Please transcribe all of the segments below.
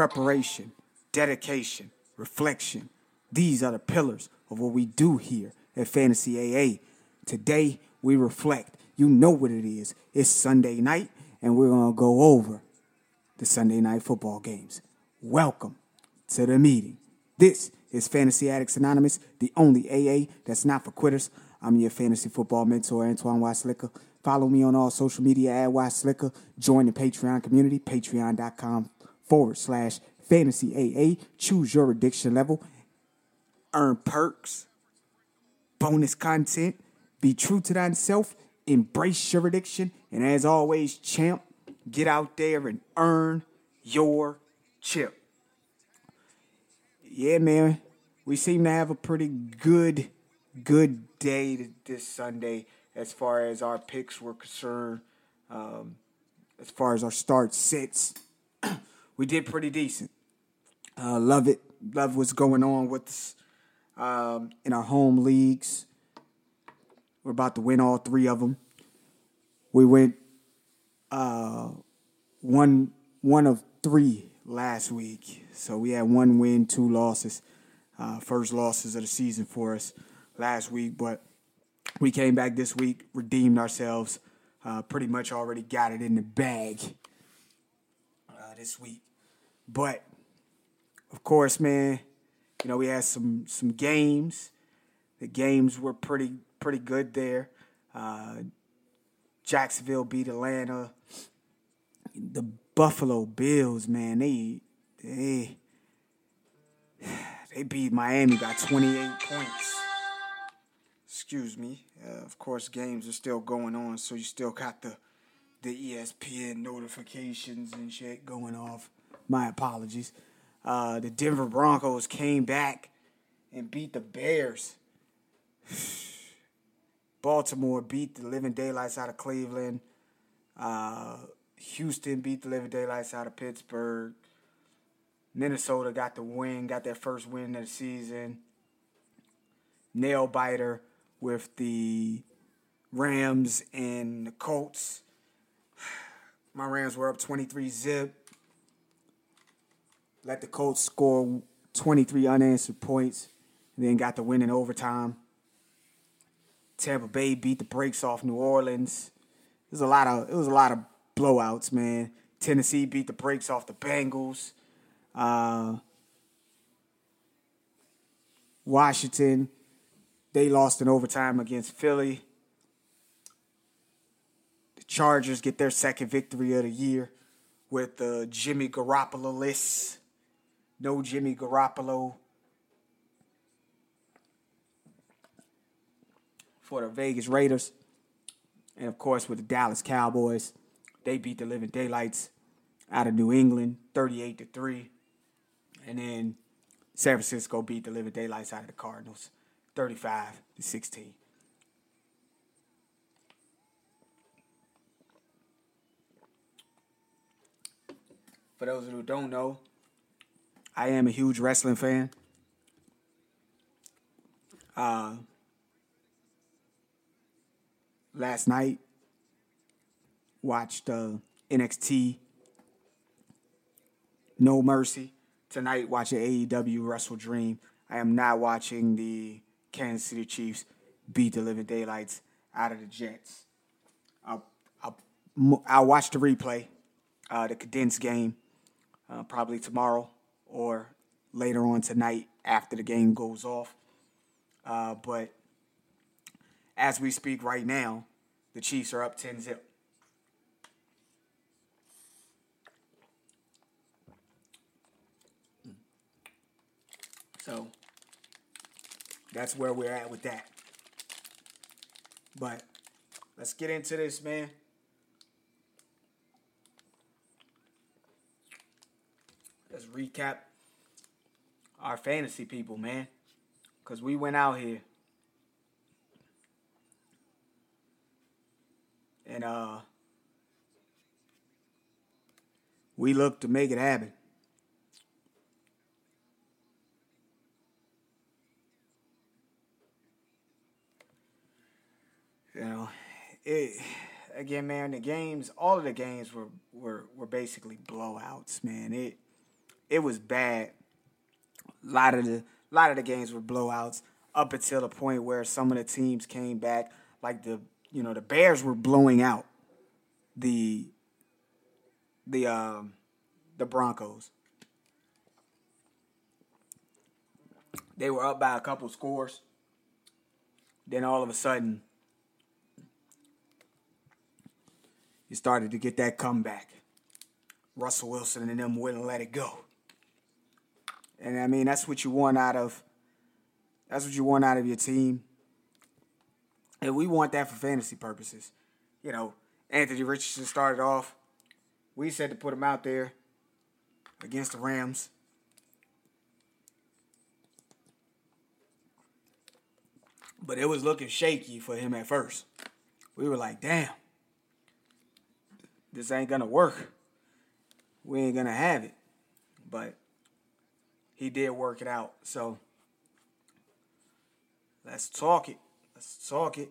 preparation, dedication, reflection. These are the pillars of what we do here at Fantasy AA. Today, we reflect. You know what it is. It's Sunday night, and we're going to go over the Sunday night football games. Welcome to the meeting. This is Fantasy Addicts Anonymous, the only AA that's not for quitters. I'm your fantasy football mentor, Antoine YSlicka. Follow me on all social media at YSlicka. Join the Patreon community, patreon.com forward slash fantasy AA. Choose your addiction level. Earn perks, bonus content, be true to thyself, embrace your addiction, and as always, champ, get out there and earn your chip. Yeah, man, we seem to have a pretty good, good day this Sunday as far as our picks were concerned. Um, as far as our start sits, we did pretty decent. Uh, love it. Love what's going on with us um, in our home leagues. We're about to win all three of them. We went uh, one one of three last week, so we had one win, two losses. Uh, first losses of the season for us last week, but we came back this week, redeemed ourselves, uh, pretty much already got it in the bag uh, this week. But of course, man, you know we had some some games. The games were pretty pretty good there. Uh, Jacksonville beat Atlanta. The Buffalo Bills, man, they they they beat Miami by 28 points. Excuse me. Uh, of course, games are still going on, so you still got the the ESPN notifications and shit going off. My apologies. Uh, the Denver Broncos came back and beat the Bears. Baltimore beat the living daylights out of Cleveland. Uh, Houston beat the living daylights out of Pittsburgh. Minnesota got the win, got their first win of the season. Nail biter with the Rams and the Colts. My Rams were up 23 zip. Let the Colts score 23 unanswered points, and then got the win in overtime. Tampa Bay beat the brakes off New Orleans. It was a lot of it was a lot of blowouts, man. Tennessee beat the brakes off the Bengals. Uh, Washington, they lost in overtime against Philly. The Chargers get their second victory of the year with the Jimmy Garoppolo list. No Jimmy Garoppolo for the Vegas Raiders. And of course, with the Dallas Cowboys, they beat the living daylights out of New England 38 to 3. And then San Francisco beat the living daylights out of the Cardinals 35 to 16. For those who don't know, I am a huge wrestling fan. Uh, last night, watched uh, NXT No Mercy. Tonight, watching AEW Wrestle Dream. I am not watching the Kansas City Chiefs beat the living daylights out of the Jets. I'll, I'll, I'll watch the replay, uh, the condensed game, uh, probably tomorrow or later on tonight after the game goes off. Uh, but as we speak right now, the Chiefs are up 10 zip. So that's where we're at with that. But let's get into this, man. Let's recap our fantasy people, man. Because we went out here. And uh we look to make it happen. You know, it again, man. The games, all of the games were were were basically blowouts, man. It it was bad. A lot of the a lot of the games were blowouts up until the point where some of the teams came back. Like the you know the Bears were blowing out the the um the Broncos. They were up by a couple scores. Then all of a sudden, you started to get that comeback. Russell Wilson and them wouldn't let it go. And I mean, that's what you want out of that's what you want out of your team. And we want that for fantasy purposes. You know, Anthony Richardson started off. We said to put him out there against the Rams. But it was looking shaky for him at first. We were like, damn, this ain't gonna work. We ain't gonna have it. But he did work it out. So let's talk it. Let's talk it.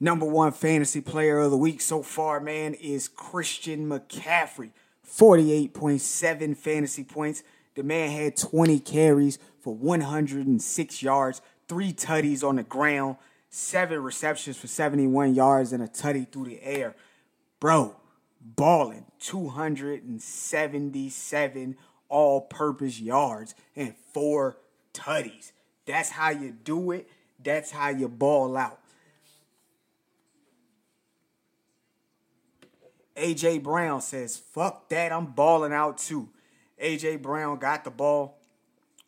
Number one fantasy player of the week so far, man, is Christian McCaffrey. 48.7 fantasy points. The man had 20 carries for 106 yards, three tutties on the ground, seven receptions for 71 yards, and a tutty through the air. Bro, balling 277 all purpose yards and four tutties. That's how you do it. That's how you ball out. AJ Brown says, fuck that, I'm balling out too. AJ Brown got the ball,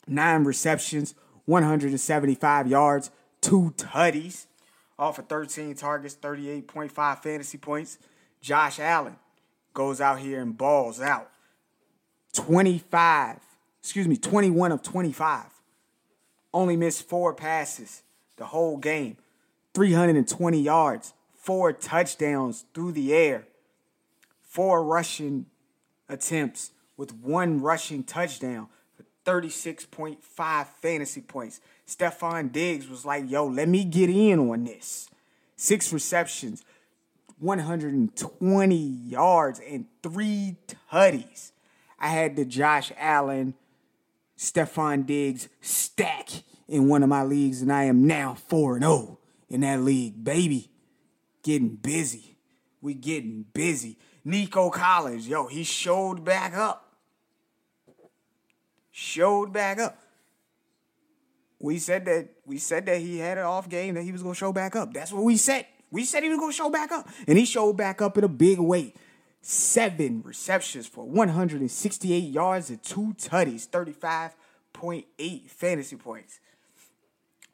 nine receptions, 175 yards, two tutties, off of 13 targets, 38.5 fantasy points. Josh Allen goes out here and balls out. 25, excuse me, 21 of 25. Only missed four passes the whole game. 320 yards, four touchdowns through the air four rushing attempts with one rushing touchdown for 36.5 fantasy points. Stefon Diggs was like, yo, let me get in on this. Six receptions, 120 yards, and three tutties. I had the Josh Allen, Stefon Diggs stack in one of my leagues, and I am now 4 0 in that league, baby. Getting busy. We getting busy. Nico Collins, yo, he showed back up. Showed back up. We said that we said that he had an off game that he was gonna show back up. That's what we said. We said he was gonna show back up, and he showed back up in a big way. Seven receptions for 168 yards and two tutties, 35.8 fantasy points.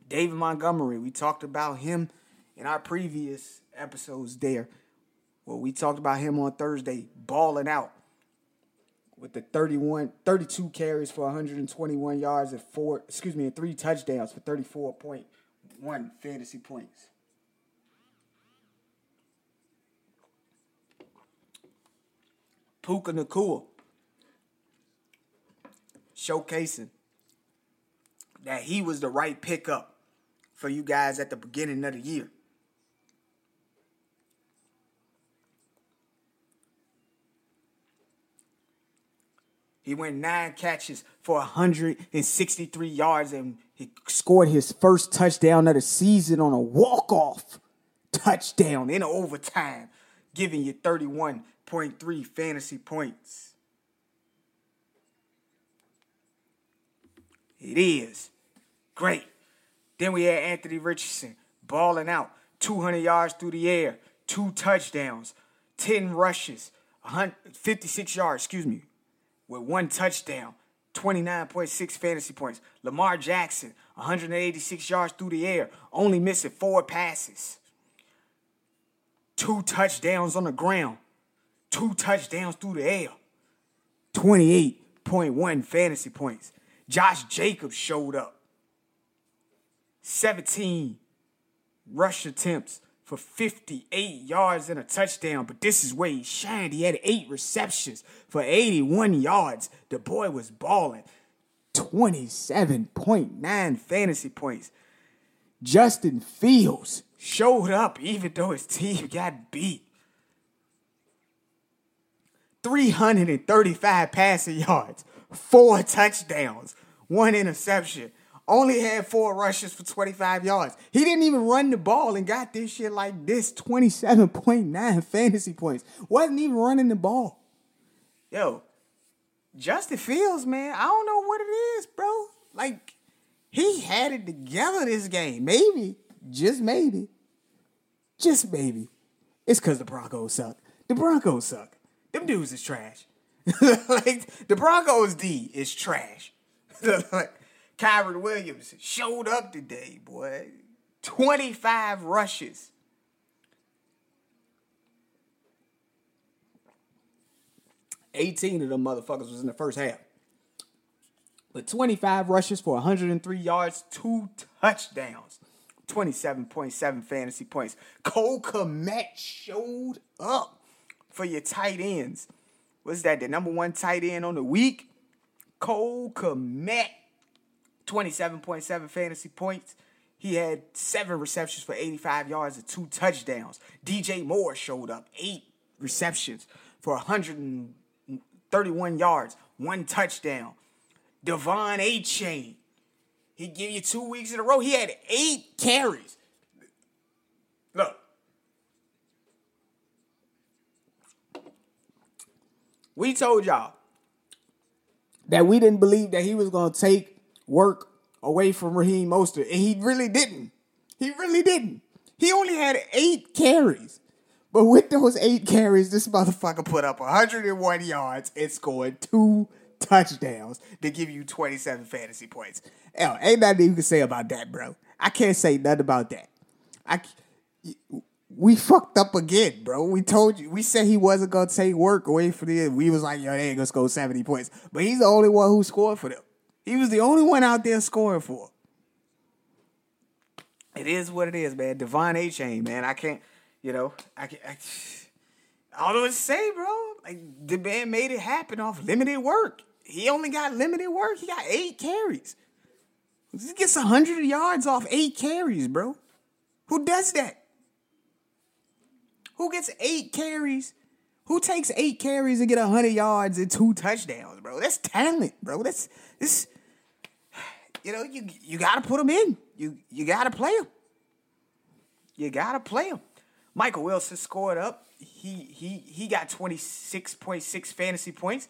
David Montgomery, we talked about him in our previous episodes there. Well, we talked about him on Thursday, balling out with the 31, 32 carries for 121 yards and four, excuse me, and three touchdowns for 34.1 fantasy points. Puka Nacua showcasing that he was the right pickup for you guys at the beginning of the year. He went nine catches for 163 yards and he scored his first touchdown of the season on a walk-off touchdown in overtime, giving you 31.3 fantasy points. It is great. Then we had Anthony Richardson balling out 200 yards through the air, two touchdowns, 10 rushes, 56 yards, excuse me, with one touchdown, 29.6 fantasy points. Lamar Jackson, 186 yards through the air, only missing four passes. Two touchdowns on the ground, two touchdowns through the air. 28.1 fantasy points. Josh Jacobs showed up. 17 rush attempts, for 58 yards and a touchdown. But this is where he shined. He had eight receptions for 81 yards. The boy was balling. 27.9 fantasy points. Justin Fields showed up even though his team got beat. 335 passing yards, four touchdowns, one interception. Only had four rushes for 25 yards. He didn't even run the ball and got this shit like this 27.9 fantasy points. Wasn't even running the ball. Yo, Justin Fields, man, I don't know what it is, bro. Like, he had it together this game. Maybe, just maybe, just maybe. It's because the Broncos suck. The Broncos suck. Them dudes is trash. like, the Broncos D is trash. like, Kyren Williams showed up today, boy. 25 rushes. Eighteen of them motherfuckers was in the first half. But 25 rushes for 103 yards, two touchdowns, 27.7 fantasy points. Cole Kmet showed up for your tight ends. What's that? The number one tight end on the week? Cole Kmet 27.7 fantasy points. He had seven receptions for 85 yards and two touchdowns. DJ Moore showed up, eight receptions for 131 yards, one touchdown. De'Von Achane, he give you two weeks in a row. He had eight carries. Look. We told y'all that we didn't believe that he was going to take work away from Raheem Mostert, and he really didn't. He really didn't. He only had eight carries. But with those eight carries, this motherfucker put up 101 yards and scored two touchdowns to give you 27 fantasy points. Hell, ain't nothing you can say about that, bro. I can't say nothing about that. I we fucked up again, bro. We told you. We said he wasn't gonna take work away from the. We was like, yo, they ain't gonna score 70 points. But he's the only one who scored for them. He was the only one out there scoring for. It is what it is, man. De'Von Achane, man. I can't, you know, I can't. I, all I would say, bro, like the man made it happen off limited work. He only got limited work. He got eight carries. He gets hundred yards off eight carries, bro. Who does that? Who gets eight carries? Who takes eight carries and get hundred yards and two touchdowns, bro? That's talent, bro. That's this you know, you you gotta put him in. You you gotta play him. You gotta play him. Michael Wilson scored up. He he he got 26.6 fantasy points.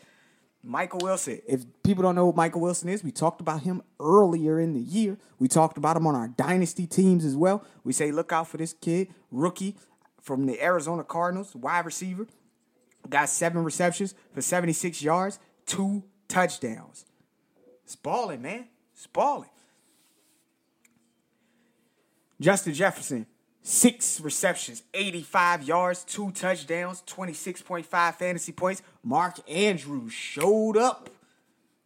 Michael Wilson. If people don't know what Michael Wilson is, we talked about him earlier in the year. We talked about him on our dynasty teams as well. We say look out for this kid, rookie from the Arizona Cardinals, wide receiver. Got seven receptions for 76 yards, two touchdowns. It's balling, man. Spalling. Justin Jefferson, six receptions, 85 yards, two touchdowns, 26.5 fantasy points. Mark Andrews showed up.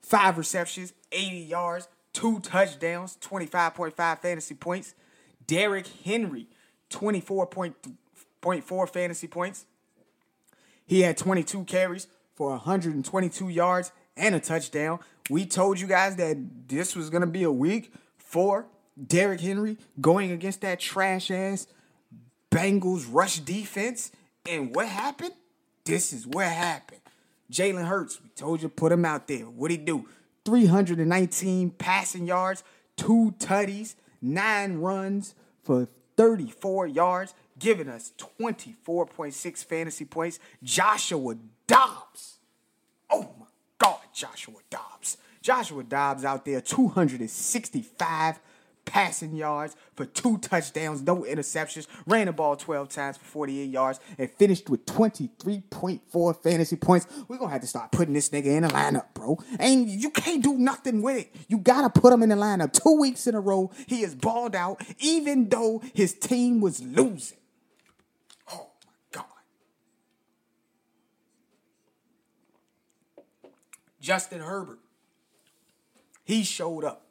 Five receptions, 80 yards, two touchdowns, 25.5 fantasy points. Derrick Henry, 24.4 fantasy points. He had 22 carries for 122 yards and a touchdown. We told you guys that this was gonna be a week for Derrick Henry going against that trash ass Bengals rush defense. And what happened? This is what happened. Jalen Hurts, we told you put him out there. What'd he do? 319 passing yards, two tutties, nine runs for 34 yards, giving us 24.6 fantasy points. Joshua Dobbs. Oh my God, Joshua Dobbs. Joshua Dobbs out there, 265 passing yards for two touchdowns, no interceptions, ran the ball 12 times for 48 yards, and finished with 23.4 fantasy points. We're gonna have to start putting this nigga in the lineup, bro. And you can't do nothing with it. You gotta put him in the lineup. Two weeks in a row, he is balled out, even though his team was losing. Justin Herbert. He showed up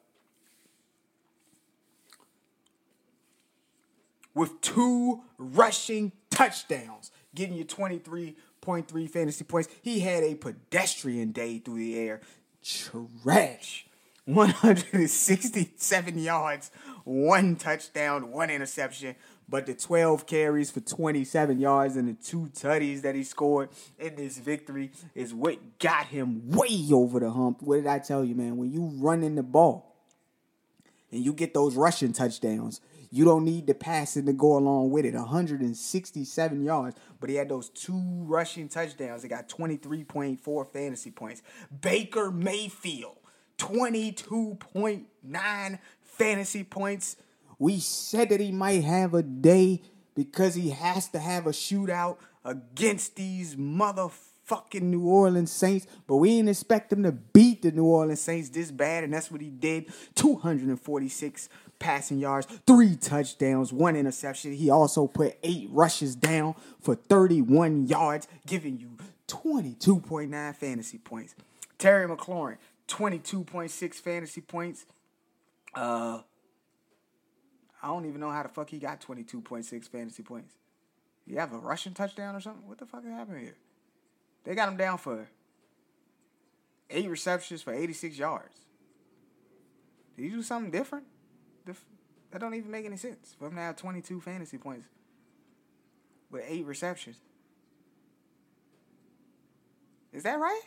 with two rushing touchdowns, getting you 23.3 fantasy points. He had a pedestrian day through the air. Trash. 167 yards, one touchdown, one interception. But the 12 carries for 27 yards and the two tutties that he scored in this victory is what got him way over the hump. What did I tell you, man? When you run in the ball and you get those rushing touchdowns, you don't need the passing to go along with it. 167 yards, but he had those two rushing touchdowns. He got 23.4 fantasy points. Baker Mayfield, 22.9 fantasy points. We said that he might have a day because he has to have a shootout against these motherfucking New Orleans Saints, but we didn't expect him to beat the New Orleans Saints this bad, and that's what he did. 246 passing yards, three touchdowns, one interception. He also put eight rushes down for 31 yards, giving you 22.9 fantasy points. Terry McLaurin, 22.6 fantasy points. Uh, I don't even know how the fuck he got 22.6 fantasy points. You have a rushing touchdown or something? What the fuck is happening here? They got him down for eight receptions for 86 yards. Did he do something different? That don't even make any sense for him to have 22 fantasy points with eight receptions. Is that right?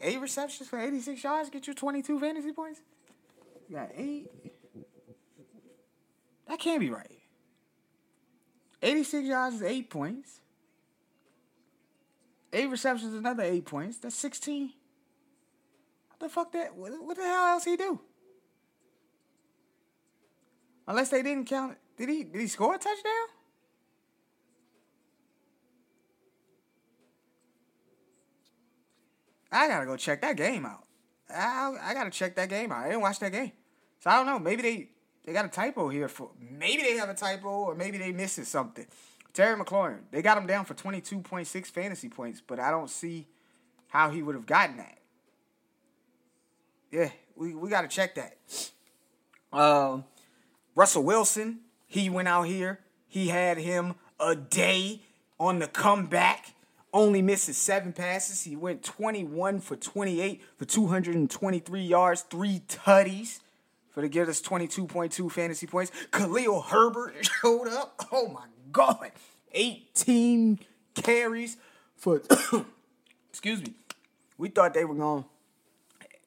Eight receptions for 86 yards get you 22 fantasy points? You got eight. That can't be right. 86 yards is eight points. Eight receptions is another eight points. That's 16. What the fuck that? What, what the hell else he do? Unless they didn't count. Did he? Did he score a touchdown? I gotta go check that game out. I, I gotta check that game out. I didn't watch that game, so I don't know. Maybe they they got a typo here for. Maybe they have a typo, or maybe they missed something. Terry McLaurin, they got him down for twenty two point six fantasy points, but I don't see how he would have gotten that. Yeah, we we gotta check that. Um. Russell Wilson, he went out here. He had him a day on the comeback. Only misses seven passes. He went 21 for 28 for 223 yards, three tutties for to give us 22.2 fantasy points. Khalil Herbert showed up. Oh my God. 18 carries for excuse me. We thought they were going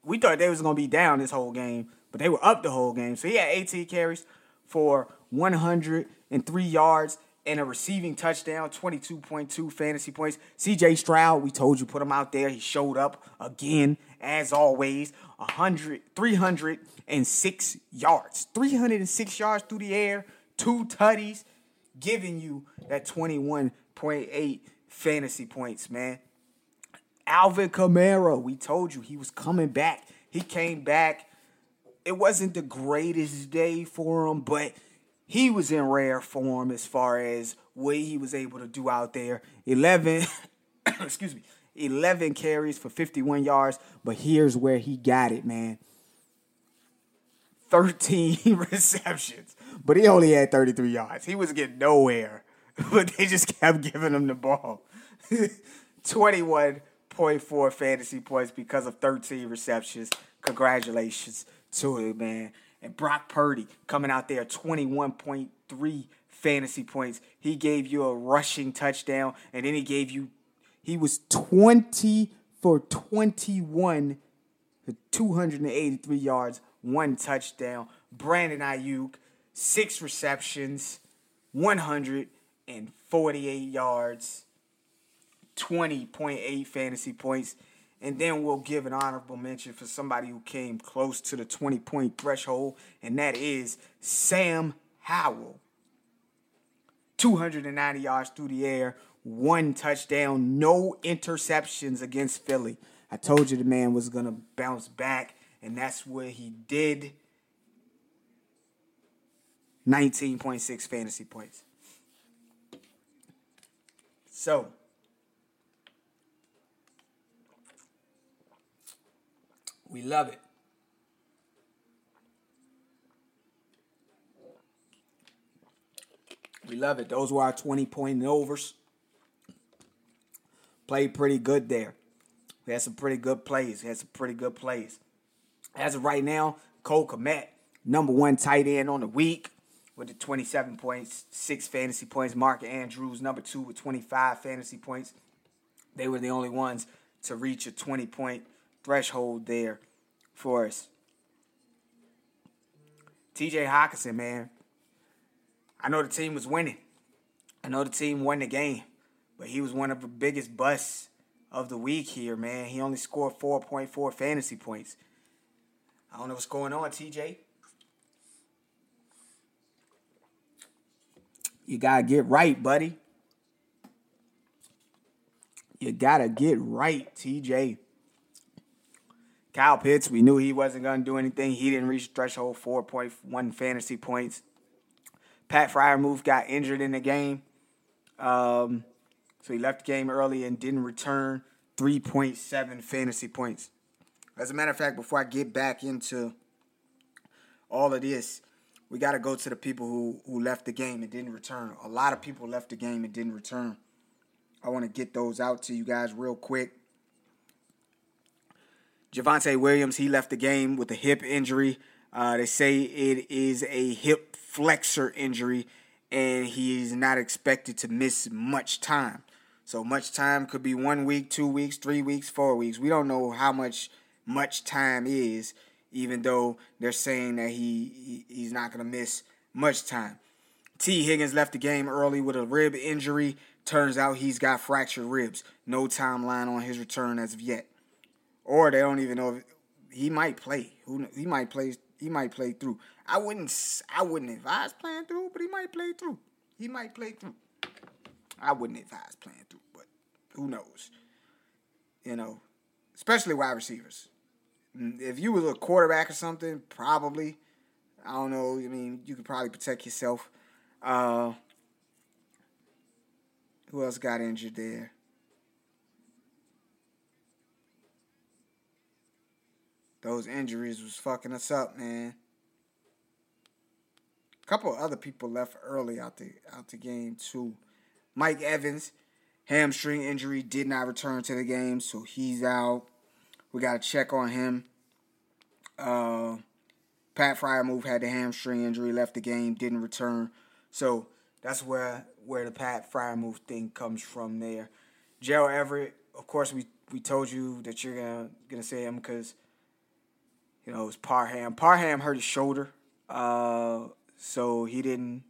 we thought they was gonna be down this whole game, but they were up the whole game. So he had 18 carries for 103 yards and a receiving touchdown, 22.2 fantasy points. CJ Stroud, we told you, put him out there. He showed up again, as always. 100, 306 yards. 306 yards through the air, two tutties, giving you that 21.8 fantasy points, man. Alvin Kamara, we told you he was coming back. He came back it wasn't the greatest day for him, but he was in rare form as far as what he was able to do out there. 11, excuse me, 11 carries for 51 yards, but here's where he got it, man. 13 receptions, but he only had 33 yards. He was getting nowhere, but they just kept giving him the ball. 21.4 fantasy points because of 13 receptions. Congratulations to him, man. And Brock Purdy coming out there, 21.3 fantasy points. He gave you a rushing touchdown, and then he gave you, he was 20 for 21 for 283 yards, one touchdown. Brandon Aiyuk, six receptions, 148 yards, 20.8 fantasy points. And then we'll give an honorable mention for somebody who came close to the 20 point threshold, and that is Sam Howell. 290 yards through the air, one touchdown, no interceptions against Philly. I told you the man was going to bounce back, and that's what he did. 19.6 fantasy points. So, We love it. We love it. Those were our 20 point overs. Played pretty good there. We had some pretty good plays. We had some pretty good plays. As of right now, Cole Kmet, number one tight end on the week with the 27 points, six fantasy points. Mark Andrews, number two, with 25 fantasy points. They were the only ones to reach a 20 point threshold there for us. TJ Hockenson, man. I know the team was winning. I know the team won the game, but he was one of the biggest busts of the week here, man. He only scored 4.4 fantasy points. I don't know what's going on, TJ. You gotta get right, buddy. You gotta get right, TJ. Kyle Pitts, we knew he wasn't gonna do anything. He didn't reach threshold 4.1 fantasy points. Pat Freiermuth got injured in the game. Um, so he left the game early and didn't return 3.7 fantasy points. As a matter of fact, before I get back into all of this, we got to go to the people who, who left the game and didn't return. A lot of people left the game and didn't return. I want to get those out to you guys real quick. Javonte Williams, he left the game with a hip injury. Uh, they say it is a hip flexor injury, and he is not expected to miss much time. So much time could be one week, two weeks, three weeks, four weeks. We don't know how much much time is, even though they're saying that he, he he's not gonna miss much time. Tee Higgins left the game early with a rib injury. Turns out he's got fractured ribs. No timeline on his return as of yet, or they don't even know if he might play. Who he might play? He might play through. I wouldn't. I wouldn't advise playing through, but he might play through. He might play through. I wouldn't advise playing through, but who knows? You know, especially wide receivers. Mm, if you was a quarterback or something, probably. I don't know. I mean, you could probably protect yourself. Uh, who else got injured there? Those injuries was fucking us up, man. A couple other people left early out the out the game too. Mike Evans, hamstring injury, did not return to the game, so he's out. We got to check on him. Uh, Pat move had the hamstring injury, left the game, didn't return. So that's where where the Pat Freiermuth thing comes from there. Gerald Everett, of course, we, we told you that you're gonna gonna say him because you know it's Parham. Parham hurt his shoulder, uh, so he didn't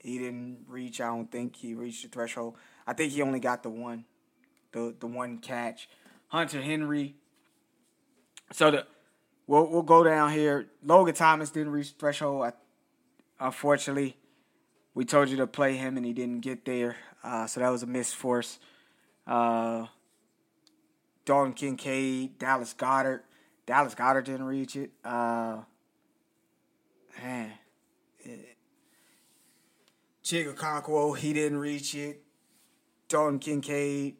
he didn't reach. I don't think he reached the threshold. I think he only got the one, the the one catch. Hunter Henry. So the we'll we'll go down here. Logan Thomas didn't reach the threshold. I, unfortunately, we told you to play him and he didn't get there. Uh, so that was a miss for us. Uh, Dalton Kincaid, Dallas Goedert. Dallas Goedert didn't reach it. Uh, man. Chig Okonkwo, he didn't reach it. Dalton Kincaid.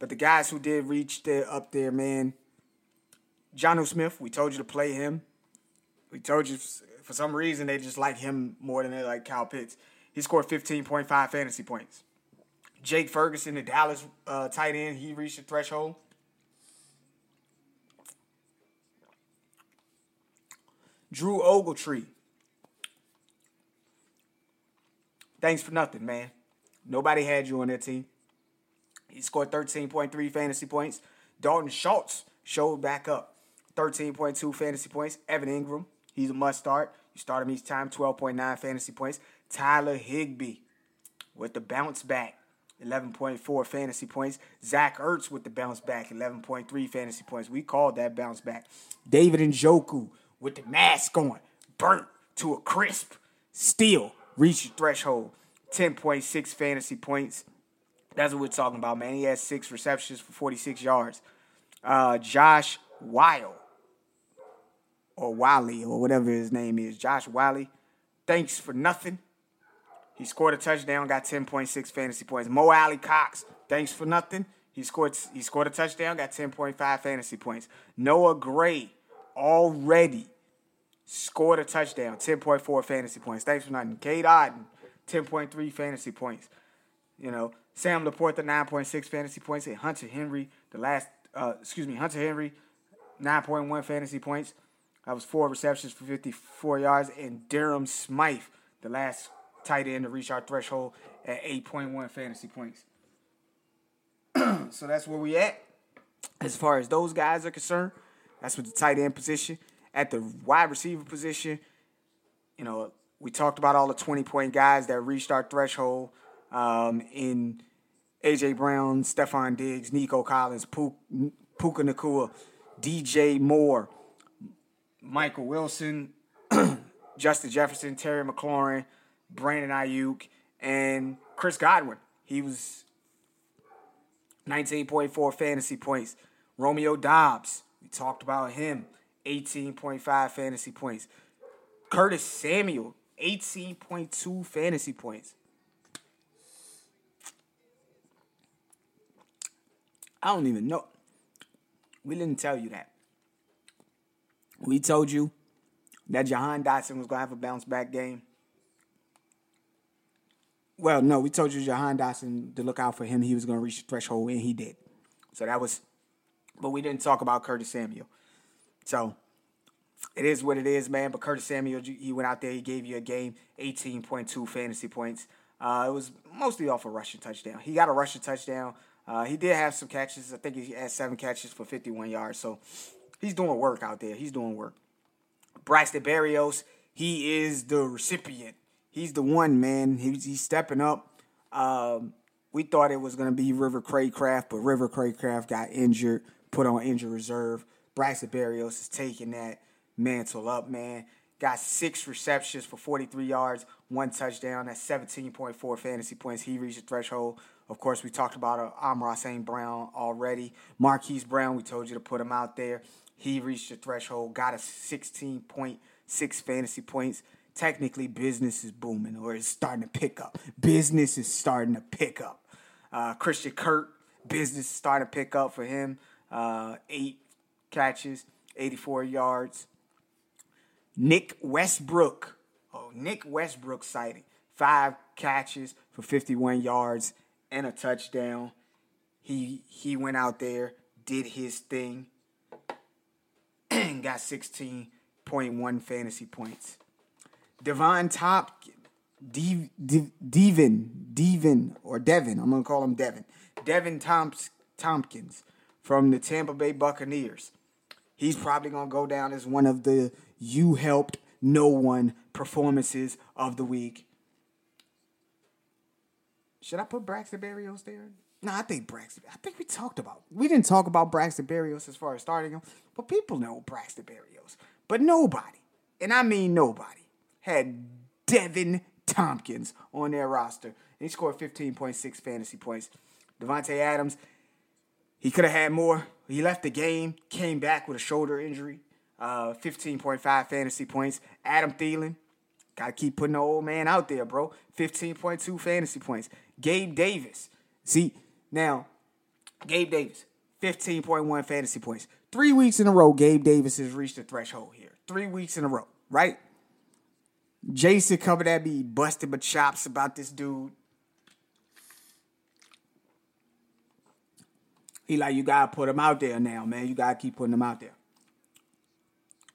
But the guys who did reach there up there, man. Jonnu Smith, we told you to play him. We told you for some reason they just like him more than they like Kyle Pitts. He scored 15.5 fantasy points. Jake Ferguson, the Dallas uh, tight end, he reached the threshold. Drew Ogletree. Thanks for nothing, man. Nobody had you on that team. He scored 13.3 fantasy points. Dalton Schultz showed back up. 13.2 fantasy points. Evan Engram, he's a must start. You start him each time, 12.9 fantasy points. Tyler Higbee with the bounce back, 11.4 fantasy points. Zach Ertz with the bounce back, 11.3 fantasy points. We called that bounce back. David and Njoku with the mask on, burnt to a crisp, still reached the threshold, 10.6 fantasy points. That's what we're talking about, man. He has six receptions for 46 yards. Uh, Josh Whyle, or Wiley, or whatever his name is, Josh Wiley. Thanks for nothing. He scored a touchdown, got 10.6 fantasy points. Mo Alie-Cox, thanks for nothing. He scored he scored a touchdown, got 10.5 fantasy points. Noah Gray already scored a touchdown, 10.4 fantasy points. Thanks for nothing. Cade Otton, 10.3 fantasy points. You know, Sam LaPorta, 9.6 fantasy points. And Hunter Henry, the last, uh, excuse me, Hunter Henry, 9.1 fantasy points. That was four receptions for 54 yards. And Durham Smythe, the last tight end to reach our threshold at 8.1 fantasy points. so that's where we at. As far as those guys are concerned, that's with the tight end position. At the wide receiver position, you know, we talked about all the 20 point guys that reached our threshold um, in AJ Brown, Stefon Diggs, Nico Collins, Puka Nacua, DJ Moore, Michael Wilson, Justin Jefferson, Terry McLaurin, Brandon Aiyuk, and Chris Godwin. He was 19.4 fantasy points. Romeo Doubs, we talked about him, 18.5 fantasy points. Curtis Samuel, 18.2 fantasy points. I don't even know. We didn't tell you that. We told you that Jahan Dotson was going to have a bounce back game. Well, no, we told you Jahan Dotson to look out for him. He was going to reach the threshold, and he did. So that was, but we didn't talk about Curtis Samuel. So it is what it is, man. But Curtis Samuel, he went out there, he gave you a game, 18.2 fantasy points. Uh, it was mostly off a rushing touchdown. He got a rushing touchdown. Uh, he did have some catches. I think he had seven catches for 51 yards. So he's doing work out there. He's doing work. Braxton Berrios, he is the recipient. He's the one, man. He's, he's stepping up. Um, we thought it was going to be River Cracraft, but River Cracraft got injured, put on injured reserve. Braxton Berrios is taking that mantle up, man. Got six receptions for 43 yards, one touchdown. That's 17.4 fantasy points. He reached the threshold. Of course, we talked about uh, Amon-Ra St. Brown already. Marquise Brown, we told you to put him out there. He reached the threshold, got a 16.6 fantasy points. Technically, business is booming or it's starting to pick up. Business is starting to pick up. Uh, Christian Kirk, business is starting to pick up for him. Uh, eight catches, 84 yards. Nick Westbrook. Oh, Nick Westbrook sighting. Five catches for 51 yards and a touchdown. He he went out there, did his thing, and got 16.1 fantasy points. Devon Top Dev, Dev, Devin, Devin, or Devin, I'm going to call him Devin. Devin Tomps, Thompkins from the Tampa Bay Buccaneers. He's probably going to go down as one of the you helped no one performances of the week. Should I put Braxton Berrios there? No, I think Braxton. I think we talked about. We didn't talk about Braxton Berrios as far as starting him, but people know Braxton Berrios. But nobody, and I mean nobody, had Devin Thompkins on their roster. And he scored 15.6 fantasy points. Davante Adams, he could have had more. He left the game, came back with a shoulder injury. Uh, 15.5 fantasy points. Adam Thielen, gotta keep putting the old man out there, bro. 15.2 fantasy points. Gabe Davis. See, now, Gabe Davis, 15.1 fantasy points. Three weeks in a row, Gabe Davis has reached the threshold here. Three weeks in a row, right? Jason covered that me, busting my chops about this dude. He like, you gotta put him out there now, man. You gotta keep putting him out there.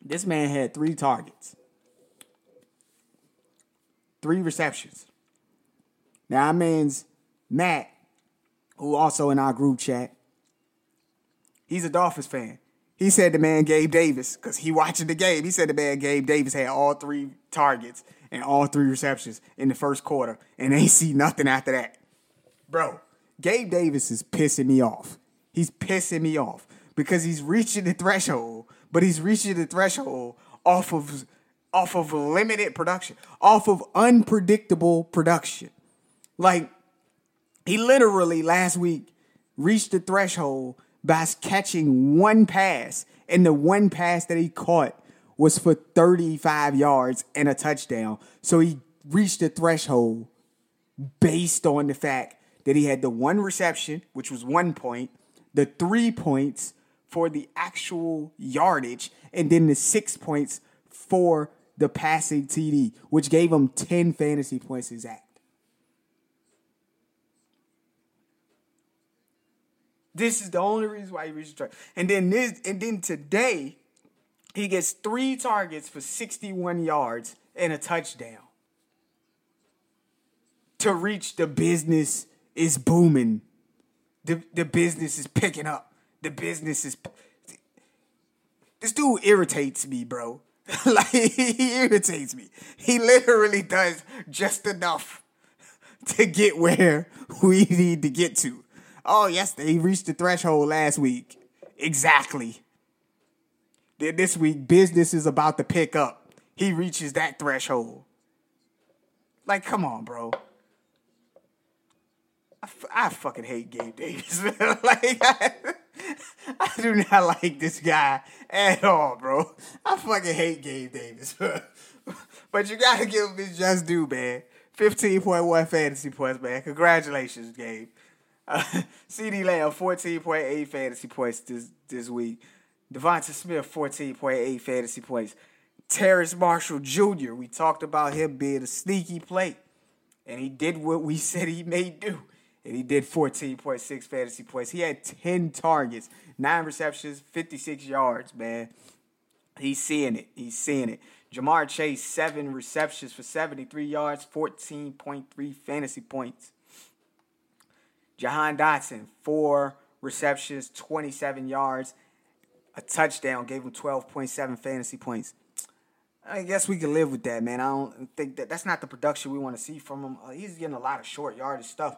This man had three targets, three receptions. Now, I means Matt, who also in our group chat, he's a Dolphins fan. He said the man Gabe Davis, because he watching the game, he said the man Gabe Davis had all three targets and all three receptions in the first quarter, and they see nothing after that. Bro, Gabe Davis is pissing me off. He's pissing me off because he's reaching the threshold, but he's reaching the threshold off of off of limited production, off of unpredictable production. Like he literally last week reached the threshold by catching one pass, and the one pass that he caught was for 35 yards and a touchdown. So he reached the threshold based on the fact that he had the one reception, which was one point, the three points for the actual yardage, and then the six points for the passing TD, which gave him 10 fantasy points exact. This is the only reason why he reached the And then this, and then today, he gets three targets for 61 yards and a touchdown. to reach the business is booming. The the business is picking up. The business is this dude irritates me, bro. like he irritates me. He literally does just enough to get where we need to get to. Oh, yes, they reached the threshold last week. Exactly. Then this week, business is about to pick up. He reaches that threshold. Like, come on, bro. I, f- I fucking hate Gabe Davis. like, I, I do not like this guy at all, bro. I fucking hate Gabe Davis. but you gotta give him his just due, man. 15.1 fantasy points, man. Congratulations, Gabe. Uh, CeeDee Lamb, 14.8 fantasy points this, this week. Devonta Smith, 14.8 fantasy points. Terrace Marshall Jr., we talked about him being a sneaky play. And he did what we said he may do. And he did 14.6 fantasy points. He had 10 targets, 9 receptions, 56 yards, man. He's seeing it. He's seeing it. Ja'Marr Chase, 7 receptions for 73 yards, 14.3 fantasy points. Jahan Dotson, 4 receptions, 27 yards, a touchdown, gave him 12.7 fantasy points. I guess we can live with that, man. I don't think that that's not the production we want to see from him. He's getting a lot of short yardage stuff.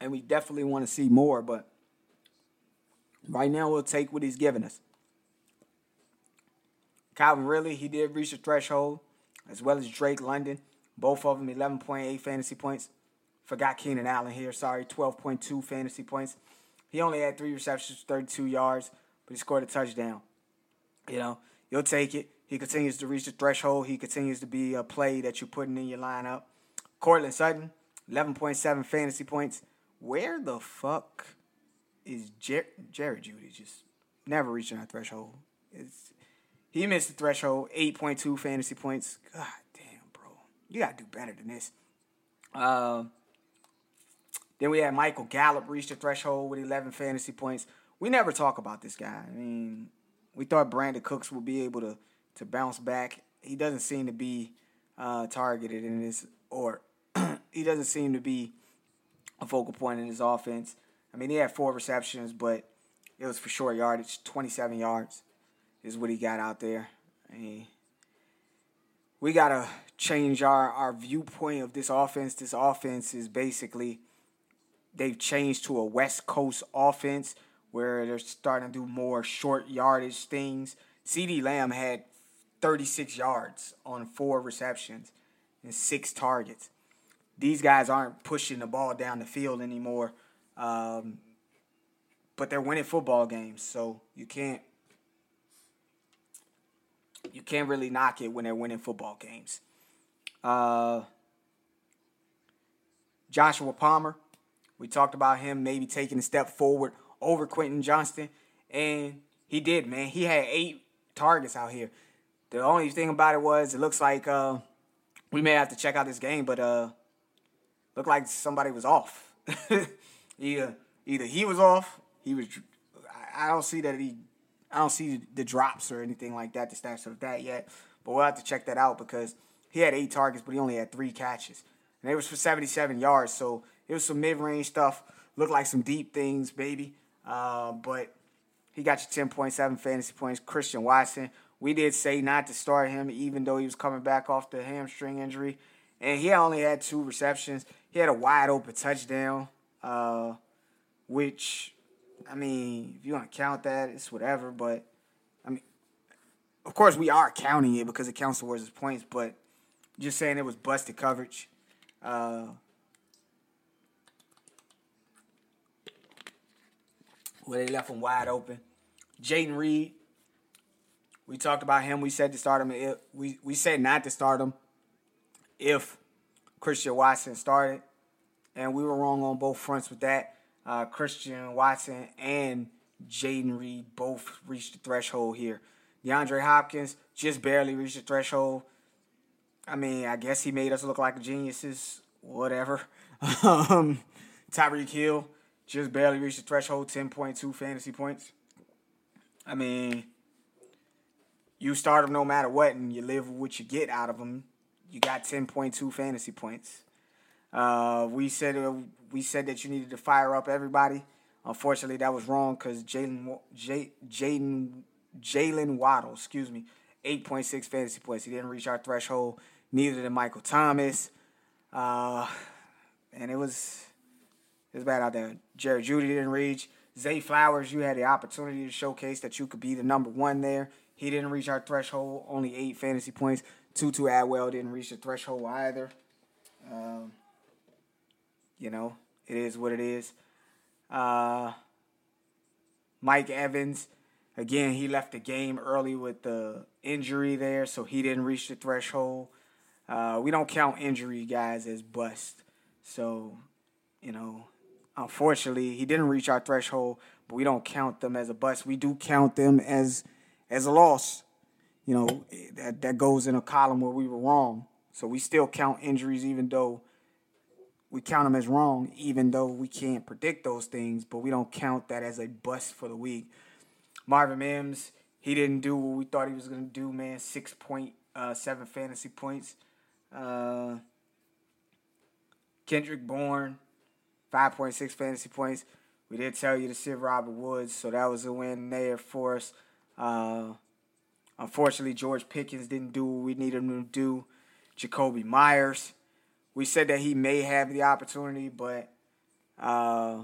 And we definitely want to see more, but right now we'll take what he's giving us. Calvin Ridley, he did reach the threshold, as well as Drake London. Both of them 11.8 fantasy points. Forgot Keenan Allen here, sorry, 12.2 fantasy points. He only had three receptions, 32 yards but he scored a touchdown. You know, you'll take it. He continues to reach the threshold. He continues to be a play that you're putting in your lineup. Courtland Sutton, 11.7 fantasy points. Where the fuck is Jer- Jerry Jeudy Just never reaching that threshold. It's, he missed the threshold, 8.2 fantasy points. God damn, bro. You got to do better than this. Uh, then we had Michael Gallup reach the threshold with 11 fantasy points we never talk about this guy. I mean, we thought Brandin Cooks would be able to to bounce back. He doesn't seem to be uh, targeted in this, or he doesn't seem to be a focal point in his offense. I mean, he had four receptions, but it was for short yardage. Twenty-seven yards is what he got out there. I mean, we gotta change our our viewpoint of this offense. This offense is basically they've changed to a West Coast offense where they're starting to do more short yardage things. CeeDee Lamb had 36 yards on four receptions and six targets. These guys aren't pushing the ball down the field anymore, um, but they're winning football games, so you can't you can't really knock it when they're winning football games. Uh, Joshua Palmer, we talked about him maybe taking a step forward over Quentin Johnston, and he did, man. He had eight targets out here. The only thing about it was it looks like uh, we may have to check out this game, but uh, looked like somebody was off. either either he was off, he was. I don't see that he. I don't see the drops or anything like that, the stats of that yet. But we'll have to check that out because he had eight targets, but he only had three catches, and it was for 77 yards. So it was some mid-range stuff. Looked like some deep things, baby. Uh, but he got you 10.7 fantasy points. Christian Watson, we did say not to start him, even though he was coming back off the hamstring injury. And he only had two receptions. He had a wide open touchdown, uh, which, I mean, if you want to count that, it's whatever. But, I mean, of course, we are counting it because it counts towards his points, but just saying it was busted coverage. Uh, where they left him wide open. Jayden Reed, we talked about him. We said to start him. We we said not to start him if Christian Watson started, and we were wrong on both fronts with that. Uh, Christian Watson and Jayden Reed both reached the threshold here. DeAndre Hopkins just barely reached the threshold. I mean, I guess he made us look like geniuses. Whatever. um, Tyreek Hill just barely reached the threshold, 10.2 fantasy points. I mean, you start them no matter what, and you live with what you get out of them. You got ten point two fantasy points. Uh, we said uh, we said that you needed to fire up everybody. Unfortunately, that was wrong because Jalen Jaden Jaylen Waddle, excuse me, eight point six fantasy points. He didn't reach our threshold. Neither did Michael Thomas. Uh, and it was it was bad out there. Jerry Jeudy didn't reach. Zay Flowers, you had the opportunity to showcase that you could be the number one there. He didn't reach our threshold. Only eight fantasy points. Tutu Atwell didn't reach the threshold either. Um, you know, it is what it is. Uh, Mike Evans, again, he left the game early with the injury there, so he didn't reach the threshold. Uh, we don't count injury guys as bust. So, you know, unfortunately, he didn't reach our threshold, but we don't count them as a bust. We do count them as as a loss. You know, that that goes in a column where we were wrong. So we still count injuries even though we count them as wrong, even though we can't predict those things, but we don't count that as a bust for the week. Marvin Mims, he didn't do what we thought he was going to do, man. 6.7 uh, fantasy points. Uh, Kendrick Bourne, 5.6 fantasy points. We did tell you to sit Robert Woods, so that was a win there for us. Uh, unfortunately, George Pickens didn't do what we needed him to do. Jakobi Meyers, we said that he may have the opportunity, but uh,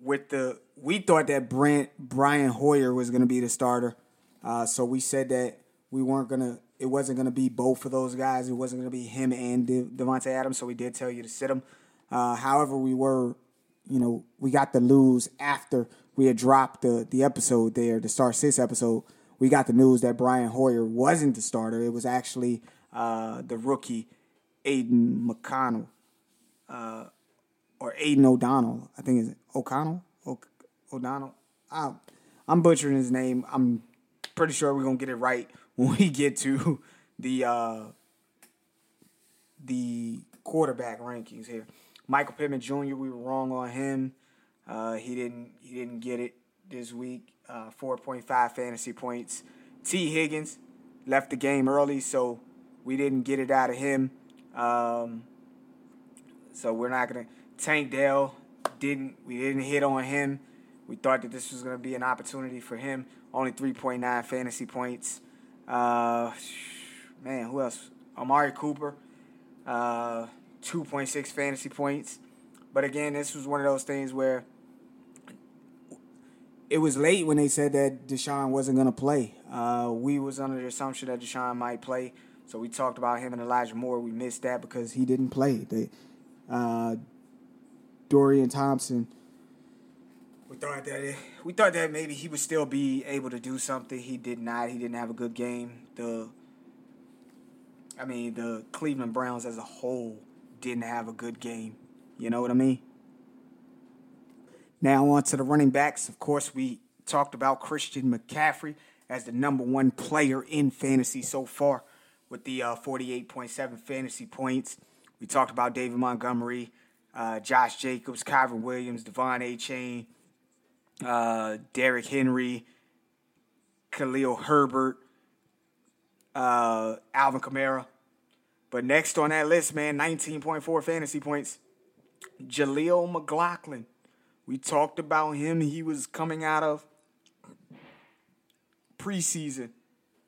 with the we thought that Brent Brian Hoyer was going to be the starter, uh, so we said that we weren't gonna. It wasn't going to be both of those guys. It wasn't going to be him and De- Davante Adams. So we did tell you to sit him. Uh, however, we were, you know, we got the lose after we had dropped the the episode there, the Star Six episode. We got the news that Brian Hoyer wasn't the starter. It was actually uh, the rookie Aiden McConnell, uh, or Aiden O'Donnell. I think it's O'Connell. O- O'Donnell. I, I'm butchering his name. I'm pretty sure we're gonna get it right when we get to the uh, the quarterback rankings here. Michael Pittman Jr. We were wrong on him. Uh, he didn't he didn't get it this week. Uh, 4.5 fantasy points. Tee Higgins left the game early, so we didn't get it out of him. Um, so we're not gonna. Tank Dell didn't. We didn't hit on him. We thought that this was gonna be an opportunity for him. Only 3.9 fantasy points. Uh, man, who else? Amari Cooper, uh, 2.6 fantasy points. But again, this was one of those things where it was late when they said that Deshaun wasn't going to play. Uh, we was under the assumption that Deshaun might play. So we talked about him and Elijah Moore. We missed that because he didn't play. They, uh, Dorian Thompson. We thought that it, we thought that maybe he would still be able to do something. He did not. He didn't have a good game. The I mean, the Cleveland Browns as a whole didn't have a good game. You know what I mean? Now on to the running backs. Of course, we talked about Christian McCaffrey as the number one player in fantasy so far with the uh, 48.7 fantasy points. We talked about David Montgomery, uh, Josh Jacobs, Kyren Williams, De'Von Achane, uh, Derrick Henry, Khalil Herbert, uh, Alvin Kamara. But next on that list, man, 19.4 fantasy points, Jaleel McLaughlin. We talked about him. He was coming out of preseason,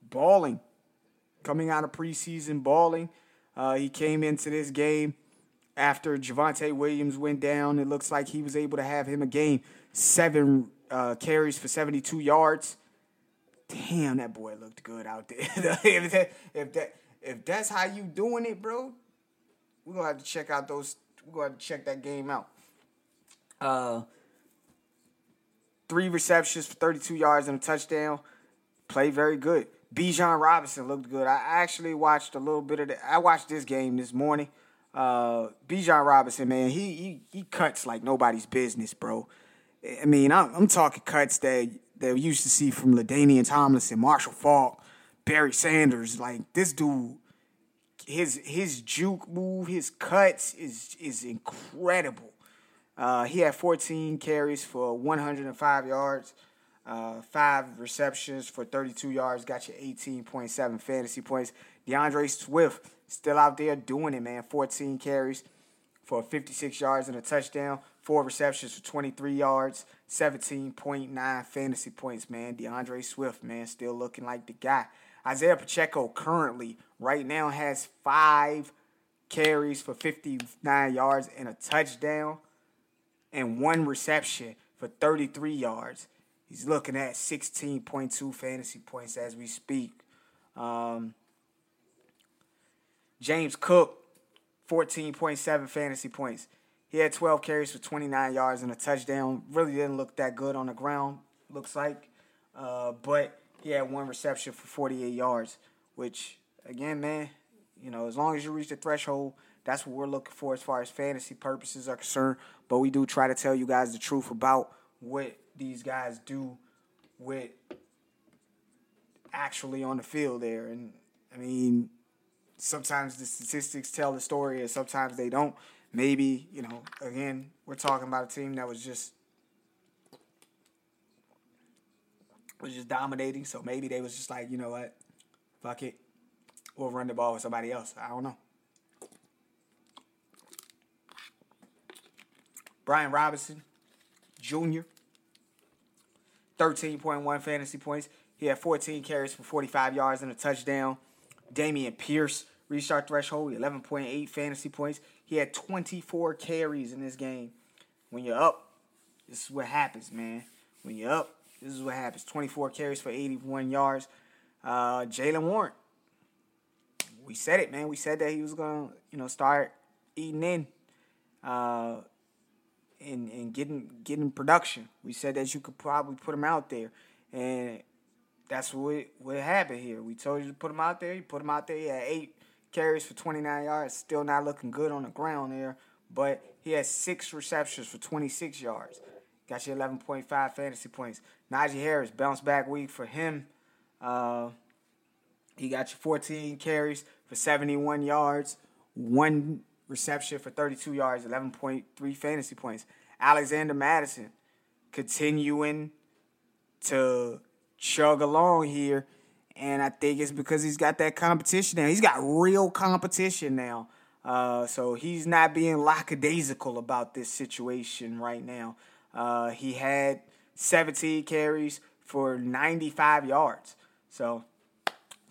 balling coming out of preseason balling. Uh, he came into this game after Javonte Williams went down. It looks like he was able to have him a game. Seven uh, carries for 72 yards. Damn, that boy looked good out there. if, that, if that if that's how you doing it, bro, we're gonna have to check out those. We're gonna have to check that game out. Uh, three receptions for 32 yards and a touchdown. Played very good. Bijan Robinson looked good. I actually watched a little bit of the, I watched this game this morning. Uh, Bijan Robinson, man, he, he he cuts like nobody's business, bro. I mean, I'm, I'm talking cuts that that we used to see from LaDainian Tomlinson, Marshall Faulk, Barry Sanders. Like this dude, his his juke move, his cuts is is incredible. Uh, he had 14 carries for 105 yards. Uh, five receptions for 32 yards, got you 18.7 fantasy points. D'Andre Swift still out there doing it, man. 14 carries for 56 yards and a touchdown. Four receptions for 23 yards, 17.9 fantasy points, man. D'Andre Swift, man, still looking like the guy. Isaiah Pacheco currently, right now, has five carries for 59 yards and a touchdown and one reception for 33 yards. He's looking at 16.2 fantasy points as we speak. Um, James Cook, 14.7 fantasy points. He had 12 carries for 29 yards and a touchdown. Really didn't look that good on the ground, looks like. Uh, but he had one reception for 48 yards, which, again, man, you know, as long as you reach the threshold, that's what we're looking for as far as fantasy purposes are concerned. But we do try to tell you guys the truth about what these guys do with actually on the field there. And I mean, sometimes the statistics tell the story and sometimes they don't. Maybe, you know, again, we're talking about a team that was just was just dominating, so maybe they was just like, you know what, fuck it. We'll run the ball with somebody else. I don't know. Brian Robinson Jr. 13.1 fantasy points. He had 14 carries for 45 yards and a touchdown. Dameon Pierce reached our threshold, 11.8 fantasy points. He had 24 carries in this game. When you're up, this is what happens, man. When you're up, this is what happens. 24 carries for 81 yards. Uh, Jaylen Warren. We said it, man. We said that he was gonna, you know, start eating in, uh, and and getting getting production. We said that you could probably put him out there, and that's what what happened here. We told you to put him out there. You put him out there. He had eight carries for 29 yards. Still not looking good on the ground there, but he had six receptions for 26 yards. Got you 11.5 fantasy points. Najee Harris, bounce back week for him. Uh, he got you 14 carries for 71 yards, one reception for 32 yards, 11.3 fantasy points. Alexander Mattison continuing to chug along here. And I think it's because he's got that competition now. He's got real competition now. Uh, so he's not being lackadaisical about this situation right now. Uh, he had 17 carries for 95 yards. So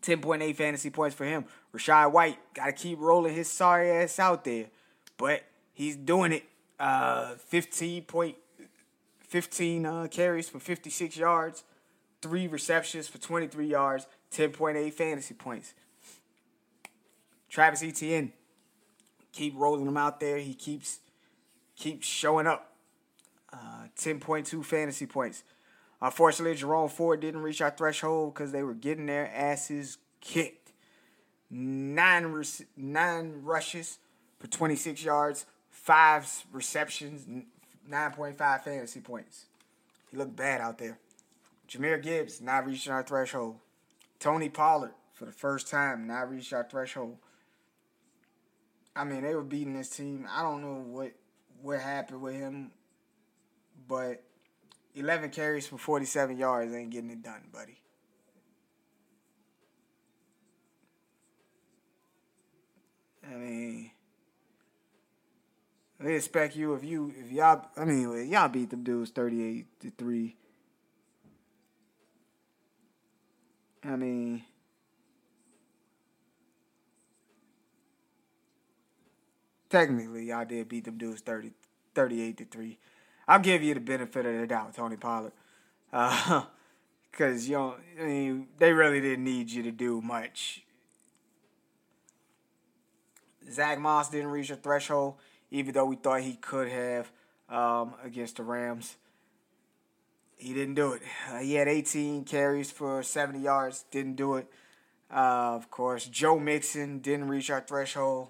10.8 fantasy points for him. Rachaad White got to keep rolling his sorry ass out there, but he's doing it. Uh, 15 point, 15 uh, carries for 56 yards, three receptions for 23 yards, 10.8 fantasy points. Travis Etienne, keep rolling him out there. He keeps keeps showing up. Uh, 10.2 fantasy points. Unfortunately, Jerome Ford didn't reach our threshold because they were getting their asses kicked. Nine, nine rushes for 26 yards, five receptions, 9.5 fantasy points. He looked bad out there. Jahmyr Gibbs not reaching our threshold. Tony Pollard for the first time not reached our threshold. I mean, they were beating this team. I don't know what what happened with him but 11 carries for 47 yards ain't getting it done, buddy. I mean, they expect you if you if y'all I mean y'all beat them dudes 38 to 3. I mean technically y'all did beat them dudes 30 38 to 3. I'll give you the benefit of the doubt, Tony Pollard, because uh, you know I mean, they really didn't need you to do much. Zack Moss didn't reach a threshold, even though we thought he could have um, against the Rams. He didn't do it. Uh, he had 18 carries for 70 yards. Didn't do it. Uh, of course, Joe Mixon didn't reach our threshold.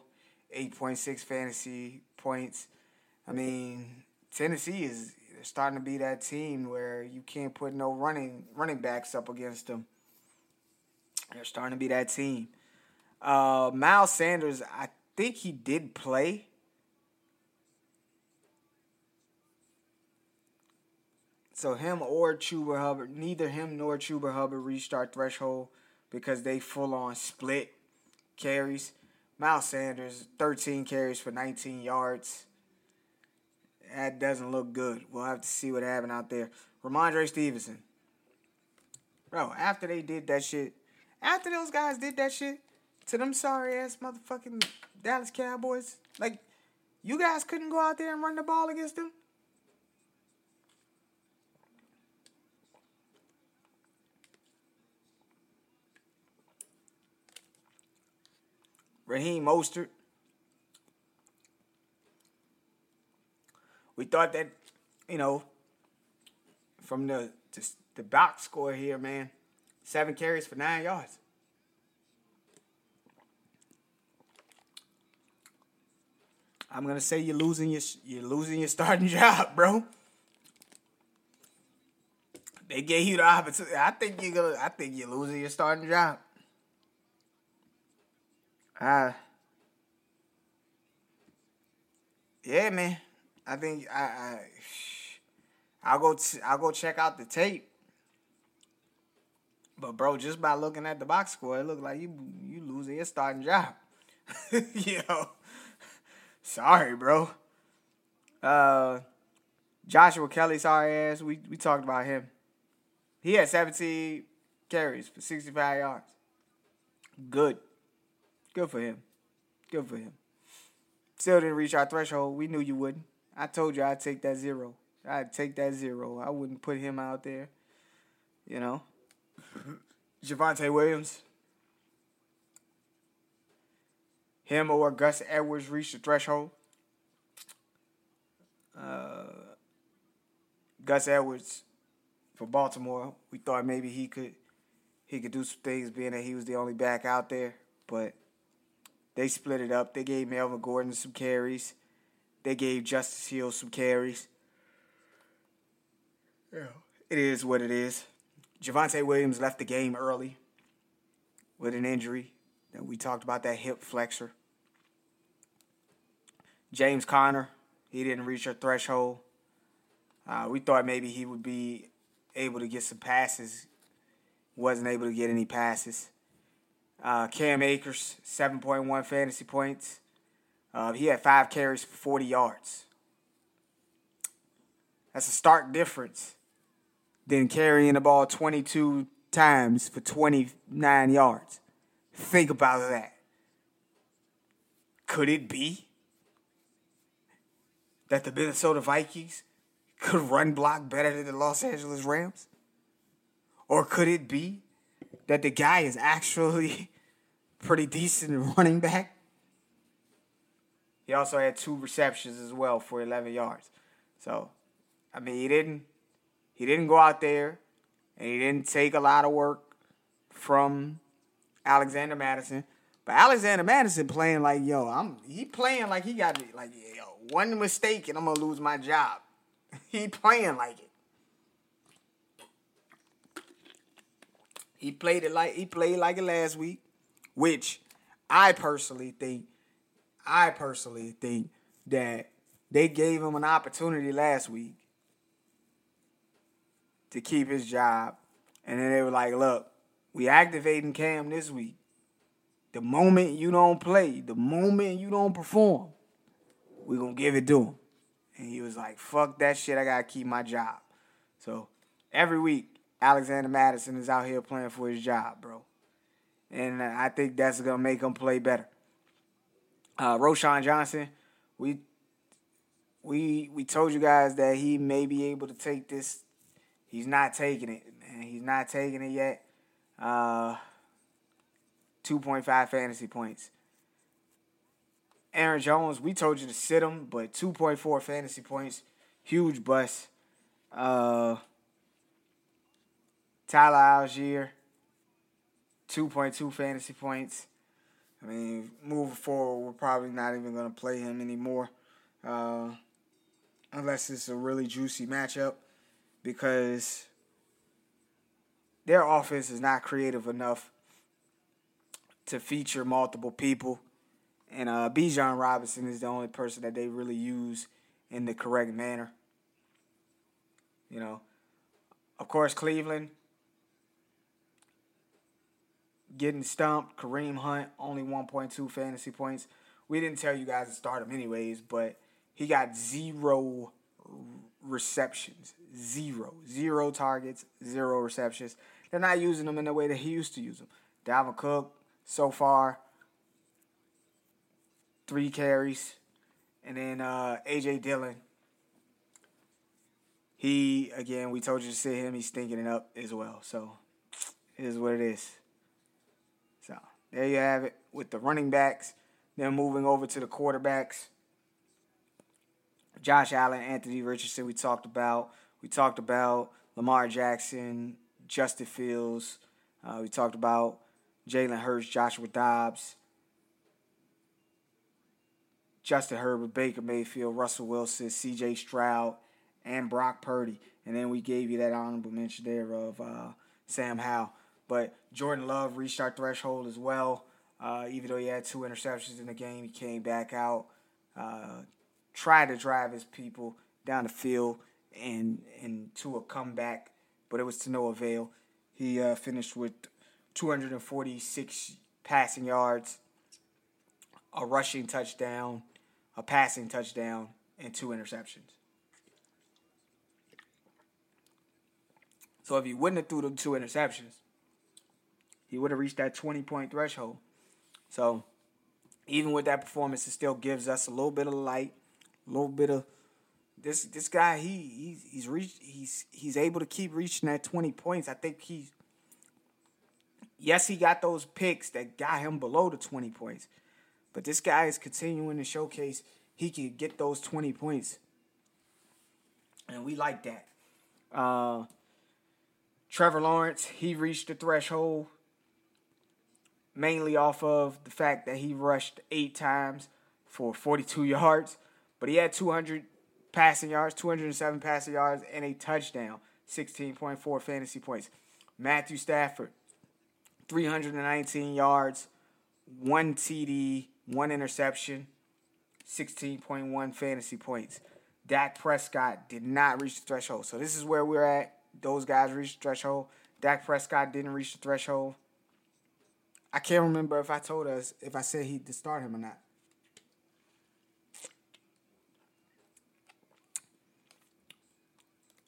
8.6 fantasy points. I mean, Tennessee is starting to be that team where you can't put no running running backs up against them. They're starting to be that team. Uh, Miles Sanders, I think he did play. So him or Chuba Hubbard, neither him nor Chuba Hubbard reached our threshold because they full on split carries. Miles Sanders, 13 carries for 19 yards. That doesn't look good. We'll have to see what happened out there. Rhamondre Stevenson. Bro, after they did that shit, after those guys did that shit to them sorry ass motherfucking Dallas Cowboys, like, you guys couldn't go out there and run the ball against them? Raheem Mostert. We thought that, you know, from the just the box score here, man, seven carries for nine yards. I'm gonna say you're losing your you're losing your starting job, bro. They gave you the opportunity. I think you're gonna. I think you're losing your starting job. Uh, yeah, man. I think I, I I'll go t- I'll go check out the tape. But bro, just by looking at the box score, it looked like you you losing your starting job. Yo, sorry, bro. Uh, Joshua Kelley, sorry ass. We we talked about him. He had 17 carries for 65 yards. Good. Good for him. Good for him. Still didn't reach our threshold. We knew you wouldn't. I told you I'd take that zero. I'd take that zero. I wouldn't put him out there. You know. Javonte Williams. Him or Gus Edwards reached the threshold. Uh, Gus Edwards for Baltimore. We thought maybe he could he could do some things being that he was the only back out there, but they split it up. They gave Melvin Gordon some carries. They gave Justice Hill some carries. Yeah. It is what it is. Javonte Williams left the game early with an injury. And we talked about that hip flexor. James Conner, he didn't reach a threshold. Uh, we thought maybe he would be able to get some passes. Wasn't able to get any passes. Uh, Cam Akers, 7.1 fantasy points. Uh, he had five carries for 40 yards. That's a stark difference than carrying the ball 22 times for 29 yards. Think about that. Could it be that the Minnesota Vikings could run block better than the Los Angeles Rams? Or could it be that the guy is actually pretty decent running back. He also had two receptions as well for 11 yards. So, I mean, he didn't he didn't go out there and he didn't take a lot of work from Alexander Mattison. But Alexander Mattison playing like, yo, I'm he playing like he got like, yo, one mistake and I'm gonna lose my job. he playing like it. He played it like he played like it last week which I personally think, I personally think that they gave him an opportunity last week to keep his job. And then they were like, look, we activating Cam this week. The moment you don't play, the moment you don't perform, we're to give it to him. And he was like, fuck that shit, I got to keep my job. So every week, Alexander Mattison is out here playing for his job, bro and I think that's gonna make him play better. Uh, Roschon Johnson, we we we told you guys that he may be able to take this. He's not taking it, man. He's not taking it yet. Uh, 2.5 fantasy points. Aaron Jones, we told you to sit him, but 2.4 fantasy points, huge bust. Uh, Tyler Allgeier, 2.2 fantasy points. I mean, moving forward, we're probably not even going to play him anymore. Uh, unless it's a really juicy matchup because their offense is not creative enough to feature multiple people. And uh, Bijan Robinson is the only person that they really use in the correct manner. You know, Of course, Cleveland getting stumped. Kareem Hunt only 1.2 fantasy points. We didn't tell you guys to start him anyways, but he got zero receptions. Zero. Zero targets, zero receptions. They're not using him in the way that he used to use them. Dalvin Cook, so far, three carries. And then uh, A.J. Dillon, he, again, we told you to sit him. He's stinking it up as well. So it is what it is. There you have it with the running backs. Then moving over to the quarterbacks. Josh Allen, Anthony Richardson, we talked about. We talked about Lamar Jackson, Justin Fields. Uh, we talked about Jalen Hurts, Joshua Dobbs, Justin Herbert, Baker Mayfield, Russell Wilson, C.J. Stroud, and Brock Purdy. And then we gave you that honorable mention there of uh, Sam Howell. But Jordan Love reached our threshold as well. Uh, even though he had two interceptions in the game, he came back out, uh, tried to drive his people down the field and and to a comeback, but it was to no avail. He uh, finished with 246 passing yards, a rushing touchdown, a passing touchdown, and two interceptions. So if he wouldn't have threw them two interceptions, he would have reached that 20 point threshold. So even with that performance, it still gives us a little bit of light, a little bit of this this guy he he's he's reached he's he's able to keep reaching that 20 points. I think he's yes, he got those picks that got him below the 20 points. But this guy is continuing to showcase he can get those 20 points. And we like that. Uh, Trevor Lawrence, he reached the threshold mainly off of the fact that he rushed eight times for 42 yards, but he had 200 passing yards, 207 passing yards, and a touchdown, 16.4 fantasy points. Matthew Stafford, 319 yards, one TD, one interception, 16.1 fantasy points. Dak Prescott did not reach the threshold. So this is where we're at. Those guys reached the threshold. Dak Prescott didn't reach the threshold. I can't remember if I told us if I said he to start him or not.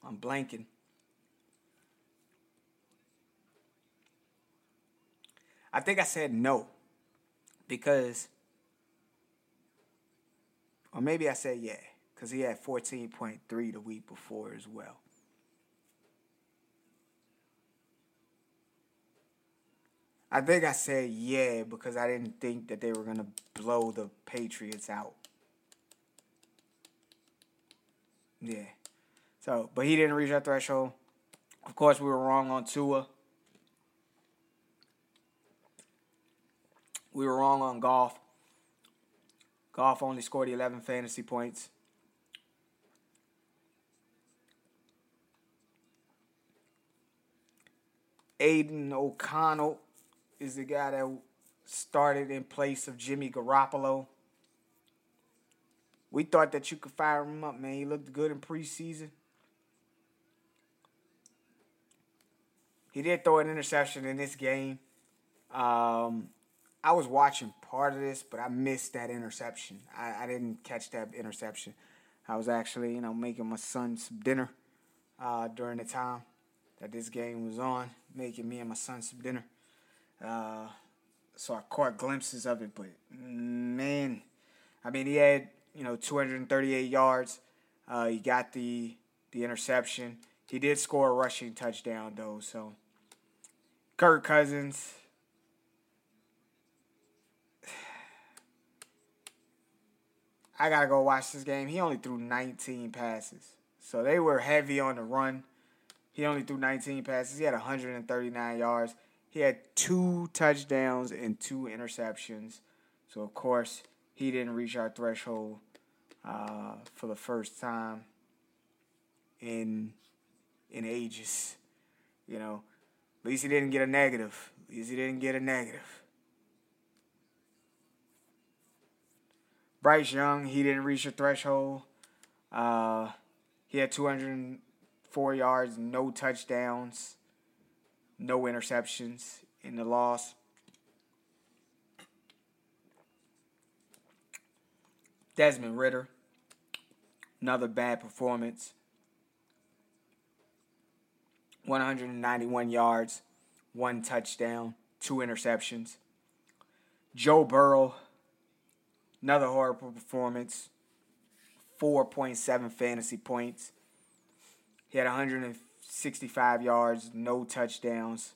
I'm blanking. I think I said no because, or maybe I said yeah because he had 14.3 the week before as well. I think I said yeah because I didn't think that they were going to blow the Patriots out. Yeah. So, but he didn't reach that threshold. Of course, we were wrong on Tua. We were wrong on Goff. Goff only scored 11 fantasy points. Aidan O'Connell is the guy that started in place of Jimmy Garoppolo. We thought that you could fire him up, man. He looked good in preseason. He did throw an interception in this game. Um, I was watching part of this, but I missed that interception. I, I didn't catch that interception. I was actually, you know, making my son some dinner uh, during the time that this game was on, making me and my son some dinner. Uh, so I caught glimpses of it, but man, I mean, he had you know 238 yards. Uh, he got the the interception. He did score a rushing touchdown though, so Kirk Cousins. I gotta go watch this game. He only threw 19 passes. So they were heavy on the run. He only threw 19 passes. He had 139 yards. He had two touchdowns and two interceptions. So of course he didn't reach our threshold uh, for the first time in in ages. You know, at least he didn't get a negative. At least he didn't get a negative. Bryce Young, he didn't reach the threshold. Uh, he had 204 yards, no touchdowns, no interceptions in the loss. Desmond Ridder, another bad performance. 191 yards, one touchdown, two interceptions. Joe Burrow, another horrible performance, 4.7 fantasy points. He had 165 yards, no touchdowns.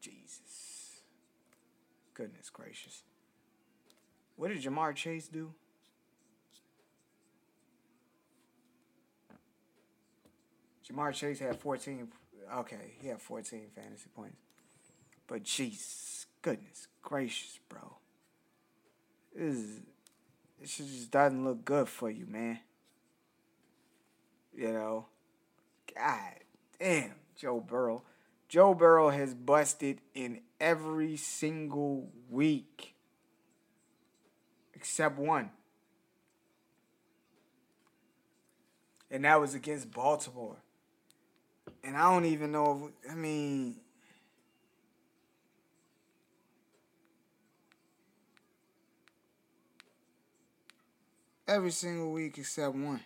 Jesus. Goodness gracious. What did Ja'Marr Chase do? Ja'Marr Chase had 14. Okay, he had 14 fantasy points. But Jesus, goodness gracious, bro. This, is, this just doesn't look good for you, man. You know? God damn, Joe Burrow. Joe Burrow has busted in every single week except one. And that was against Baltimore. And I don't even know if, I mean, every single week except one.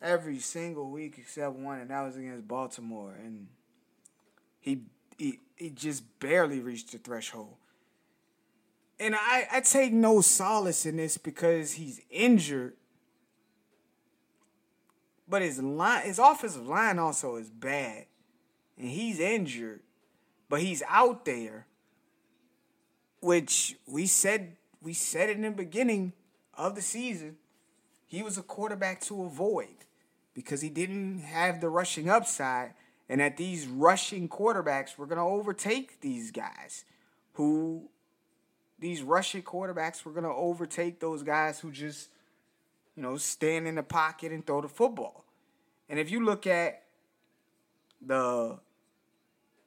Every single week except one, and that was against Baltimore. And he he, he just barely reached the threshold. And I, I take no solace in this because he's injured. But his line his offensive line also is bad. And he's injured. But he's out there which we said we said in the beginning of the season, he was a quarterback to avoid because he didn't have the rushing upside, and that these rushing quarterbacks were going to overtake these guys who these rushing quarterbacks were going to overtake those guys who just you know stand in the pocket and throw the football. And if you look at the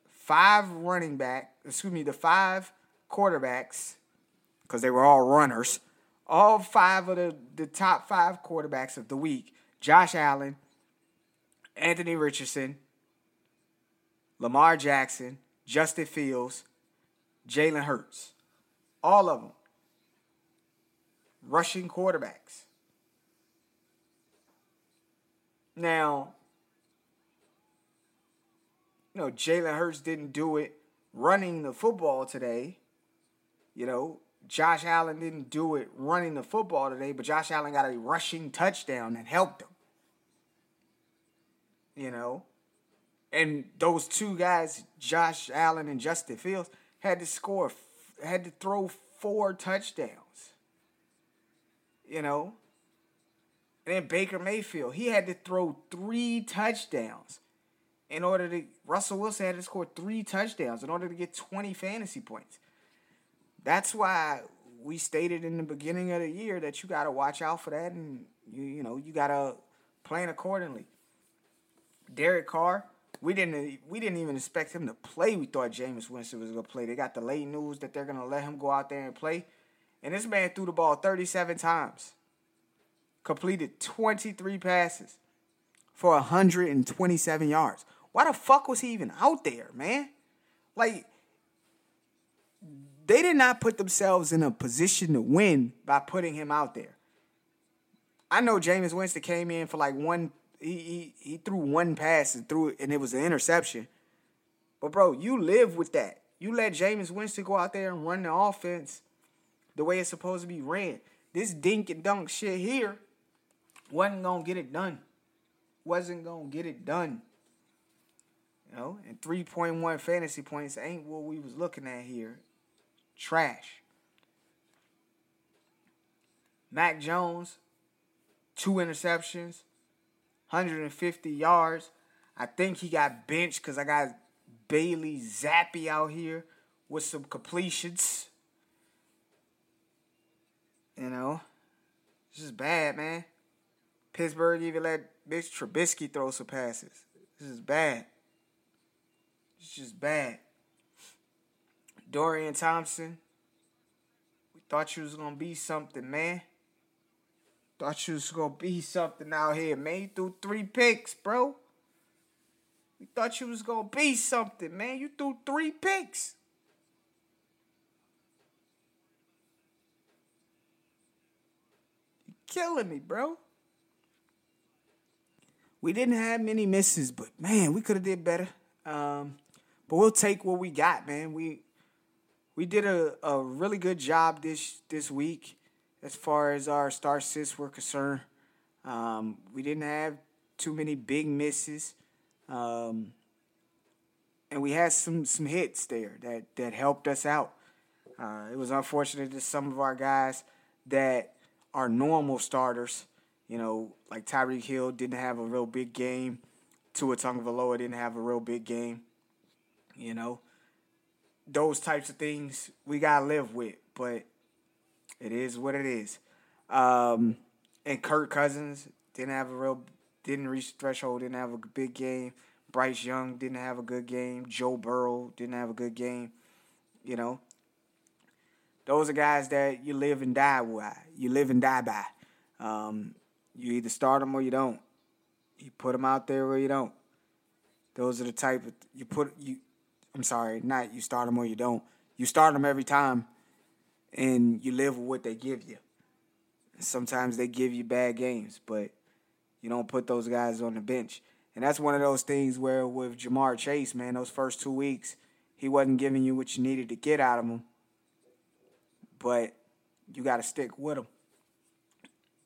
five running back, excuse me, the five quarterbacks, because they were all runners, all five of the, the top five quarterbacks of the week Josh Allen, Anthony Richardson, Lamar Jackson, Justin Fields, Jalen Hurts. All of them. Rushing quarterbacks. Now, you know, Jalen Hurts didn't do it running the football today. You know, Josh Allen didn't do it running the football today, but Josh Allen got a rushing touchdown that helped him. You know, and those two guys, Josh Allen and Justin Fields, had to score, had to throw four touchdowns. You know, and then Baker Mayfield, he had to throw three touchdowns in order to. Russell Wilson had to score three touchdowns in order to get 20 fantasy points. That's why we stated in the beginning of the year that you got to watch out for that and you you know, you got to plan accordingly. Derek Carr, we didn't we didn't even expect him to play. We thought Jameis Winston was going to play. They got the late news that they're going to let him go out there and play. And this man threw the ball 37 times. Completed 23 passes for 127 yards. Why the fuck was he even out there, man? Like they did not put themselves in a position to win by putting him out there. I know Jameis Winston came in for like one. He he, he threw one pass and threw it, and it was an interception. But bro, you live with that. You let Jameis Winston go out there and run the offense the way it's supposed to be ran. This dink and dunk shit here wasn't gonna get it done. Wasn't gonna get it done. You know, and 3.1 fantasy points ain't what we was looking at here. Trash. Mac Jones, two interceptions, 150 yards. I think he got benched because I got Bailey Zappe out here with some completions. You know, this is bad, man. Pittsburgh even let Mitch Trubisky throw some passes. This is bad. It's just bad. Dorian Thompson. We Thought you was gonna be something, man. Thought you was gonna be something out here, man. You threw three picks, bro. We thought you was gonna be something, man. You threw three picks. You killing me, bro. We didn't have many misses, but man, we could have did better. Um, but we'll take what we got, man. We we did a, a really good job this this week as far as our star sits were concerned. Um, we didn't have too many big misses. Um, and we had some some hits there that that helped us out. Uh, it was unfortunate that some of our guys that are normal starters, you know, like Tyreek Hill didn't have a real big game. Tua Tagovailoa didn't have a real big game. You know, those types of things we gotta live with, but it is what it is. Um, and Kirk Cousins didn't have a real, didn't reach the threshold, didn't have a big game. Bryce Young didn't have a good game. Joe Burrow didn't have a good game. You know, those are guys that you live and die by. You live and die by. Um, you either start them or you don't. You put them out there or you don't. Those are the type of you put you. I'm sorry, not you start them or you don't. You start them every time, and you live with what they give you. Sometimes they give you bad games, but you don't put those guys on the bench. And that's one of those things where with Ja'Marr Chase, man, those first two weeks, he wasn't giving you what you needed to get out of him. But you got to stick with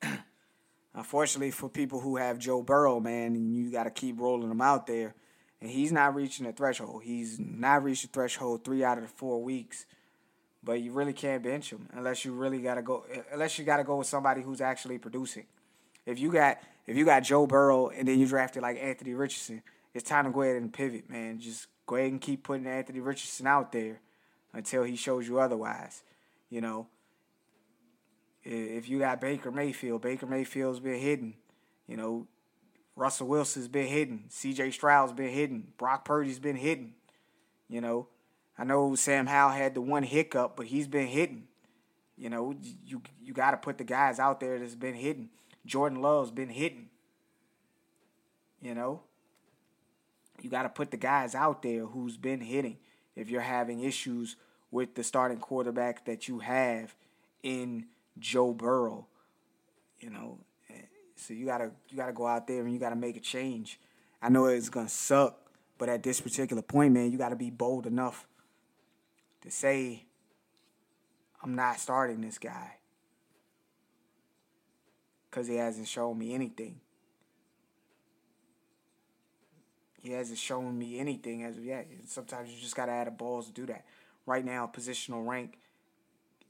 him. Unfortunately, for people who have Joe Burrow, man, you got to keep rolling him out there. And he's not reaching the threshold. He's not reached the threshold three out of the four weeks. But you really can't bench him unless you really got to go. Unless you got to go with somebody who's actually producing. If you got if you got Joe Burrow and then you drafted like Anthony Richardson, it's time to go ahead and pivot, man. Just go ahead and keep putting Anthony Richardson out there until he shows you otherwise. You know, if you got Baker Mayfield, Baker Mayfield's been hidden. You know, Russell Wilson's been hidden. C.J. Stroud's been hidden. Brock Purdy's been hidden. You know, I know Sam Howell had the one hiccup, but he's been hidden. You know, you you got to put the guys out there that's been hidden. Jordan Love's been hitting. You know? You got to put the guys out there who's been hitting if you're having issues with the starting quarterback that you have in Joe Burrow. You know, so you gotta you gotta go out there and you gotta make a change. I know it's gonna suck, but at this particular point, man, you gotta be bold enough to say, I'm not starting this guy because he hasn't shown me anything. He hasn't shown me anything as of yet. Sometimes you just got to add a balls to do that. Right now, positional rank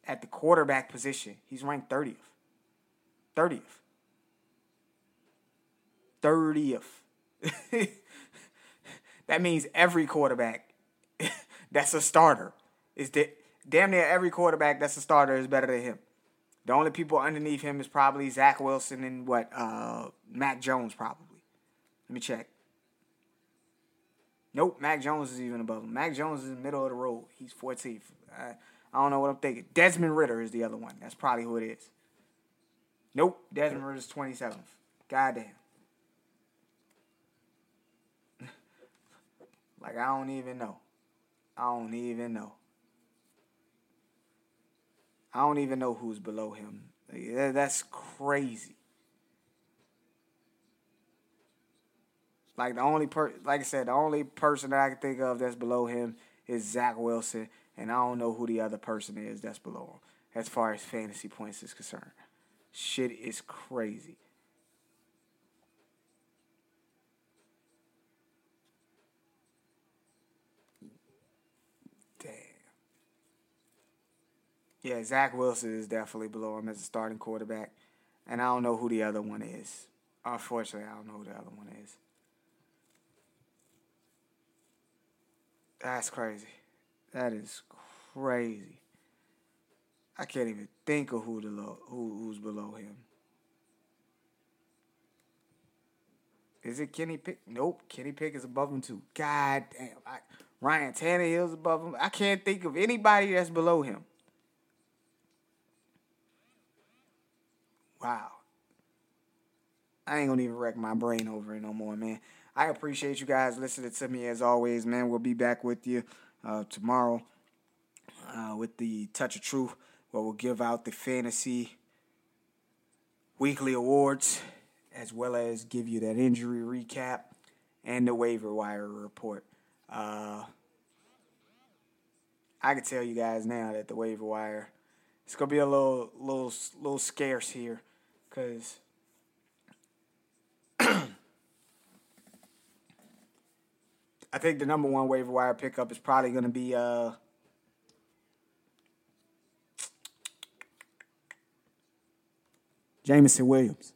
at the quarterback position, he's ranked 30th. 30th. 30th. that means every quarterback that's a starter is that damn near every quarterback that's a starter is better than him. The only people underneath him is probably Zach Wilson and what uh, Mac Jones probably. Let me check. Nope, Mac Jones is even above him. Mac Jones is in the middle of the road. He's 14th. I, I don't know what I'm thinking. Desmond Ridder is the other one. That's probably who it is. Nope, Desmond Ridder is 27th. Goddamn. Like I don't even know. I don't even know. I don't even know who's below him. That's crazy. Like the only per, like I said, the only person that I can think of that's below him is Zach Wilson, and I don't know who the other person is that's below him as far as fantasy points is concerned. Shit is crazy. Yeah, Zach Wilson is definitely below him as a starting quarterback. And I don't know who the other one is. Unfortunately, I don't know who the other one is. That's crazy. That is crazy. I can't even think of who the low, who who's below him. Is it Kenny Pick? Nope, Kenny Pick is above him too. God damn, I, Ryan Tannehill's above him. I can't think of anybody that's below him. Wow. I ain't gonna even wreck my brain over it no more, man. I appreciate you guys listening to me as always, man. We'll be back with you uh, tomorrow uh, with the Touch of Truth, where we'll give out the fantasy weekly awards as well as give you that injury recap and the waiver wire report. Uh, I can tell you guys now that the waiver wire it's gonna be a little little little scarce here, cause I think the number one waiver wire pickup is probably gonna be uh. Jameson Williams.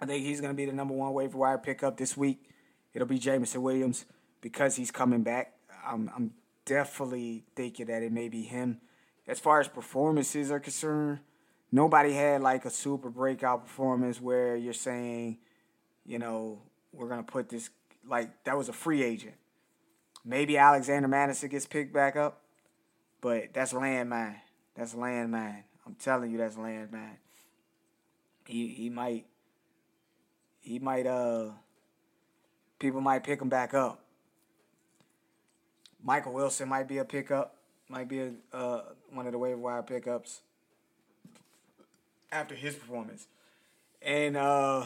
I think he's going to be the number one waiver wire pickup this week. It'll be Jameson Williams because he's coming back. I'm, I'm definitely thinking that it may be him. As far as performances are concerned, nobody had like a super breakout performance where you're saying, you know, we're to put this, like, that was a free agent. Maybe Alexander Mattison gets picked back up, but that's landmine. That's landmine. I'm telling you, that's landmine. He, he might he might uh people might pick him back up. Michael Wilson might be a pickup, might be a, uh, one of the waiver wire pickups after his performance, and uh,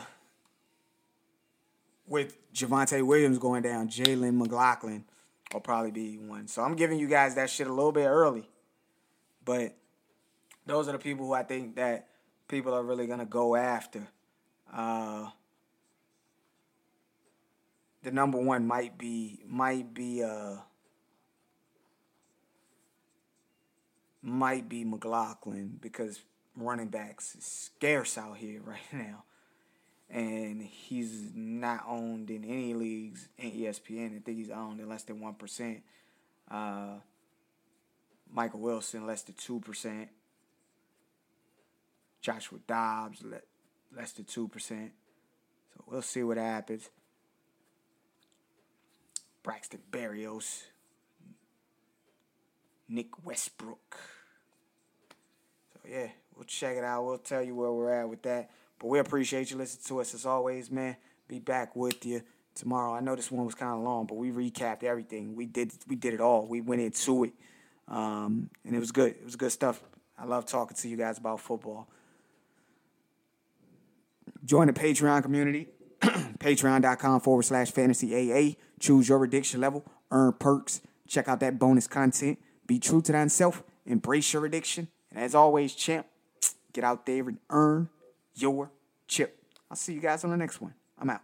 with Javonte Williams going down, Jaleel McLaughlin will probably be one. So I'm giving you guys that shit a little bit early, but those are the people who I think that people are really gonna go after. Uh, the number one might be might be uh might be McLaughlin because running backs is scarce out here right now. And he's not owned in any leagues in ESPN. I think he's owned in less than one percent. Uh, Michael Wilson less than two percent. Joshua Dobbs less than two percent. So we'll see what happens. Braxton Berrios, Nick Westbrook. So yeah, we'll check it out. We'll tell you where we're at with that. But we appreciate you listening to us as always, man. Be back with you tomorrow. I know this one was kind of long, but we recapped everything. We did we did it all. We went into it, um, and it was good. It was good stuff. I love talking to you guys about football. Join the Patreon community. Patreon.com forward slash fantasy AA. Choose your addiction level, earn perks, check out that bonus content. Be true to thyself, embrace your addiction. And as always, champ, get out there and earn your chip. I'll see you guys on the next one. I'm out.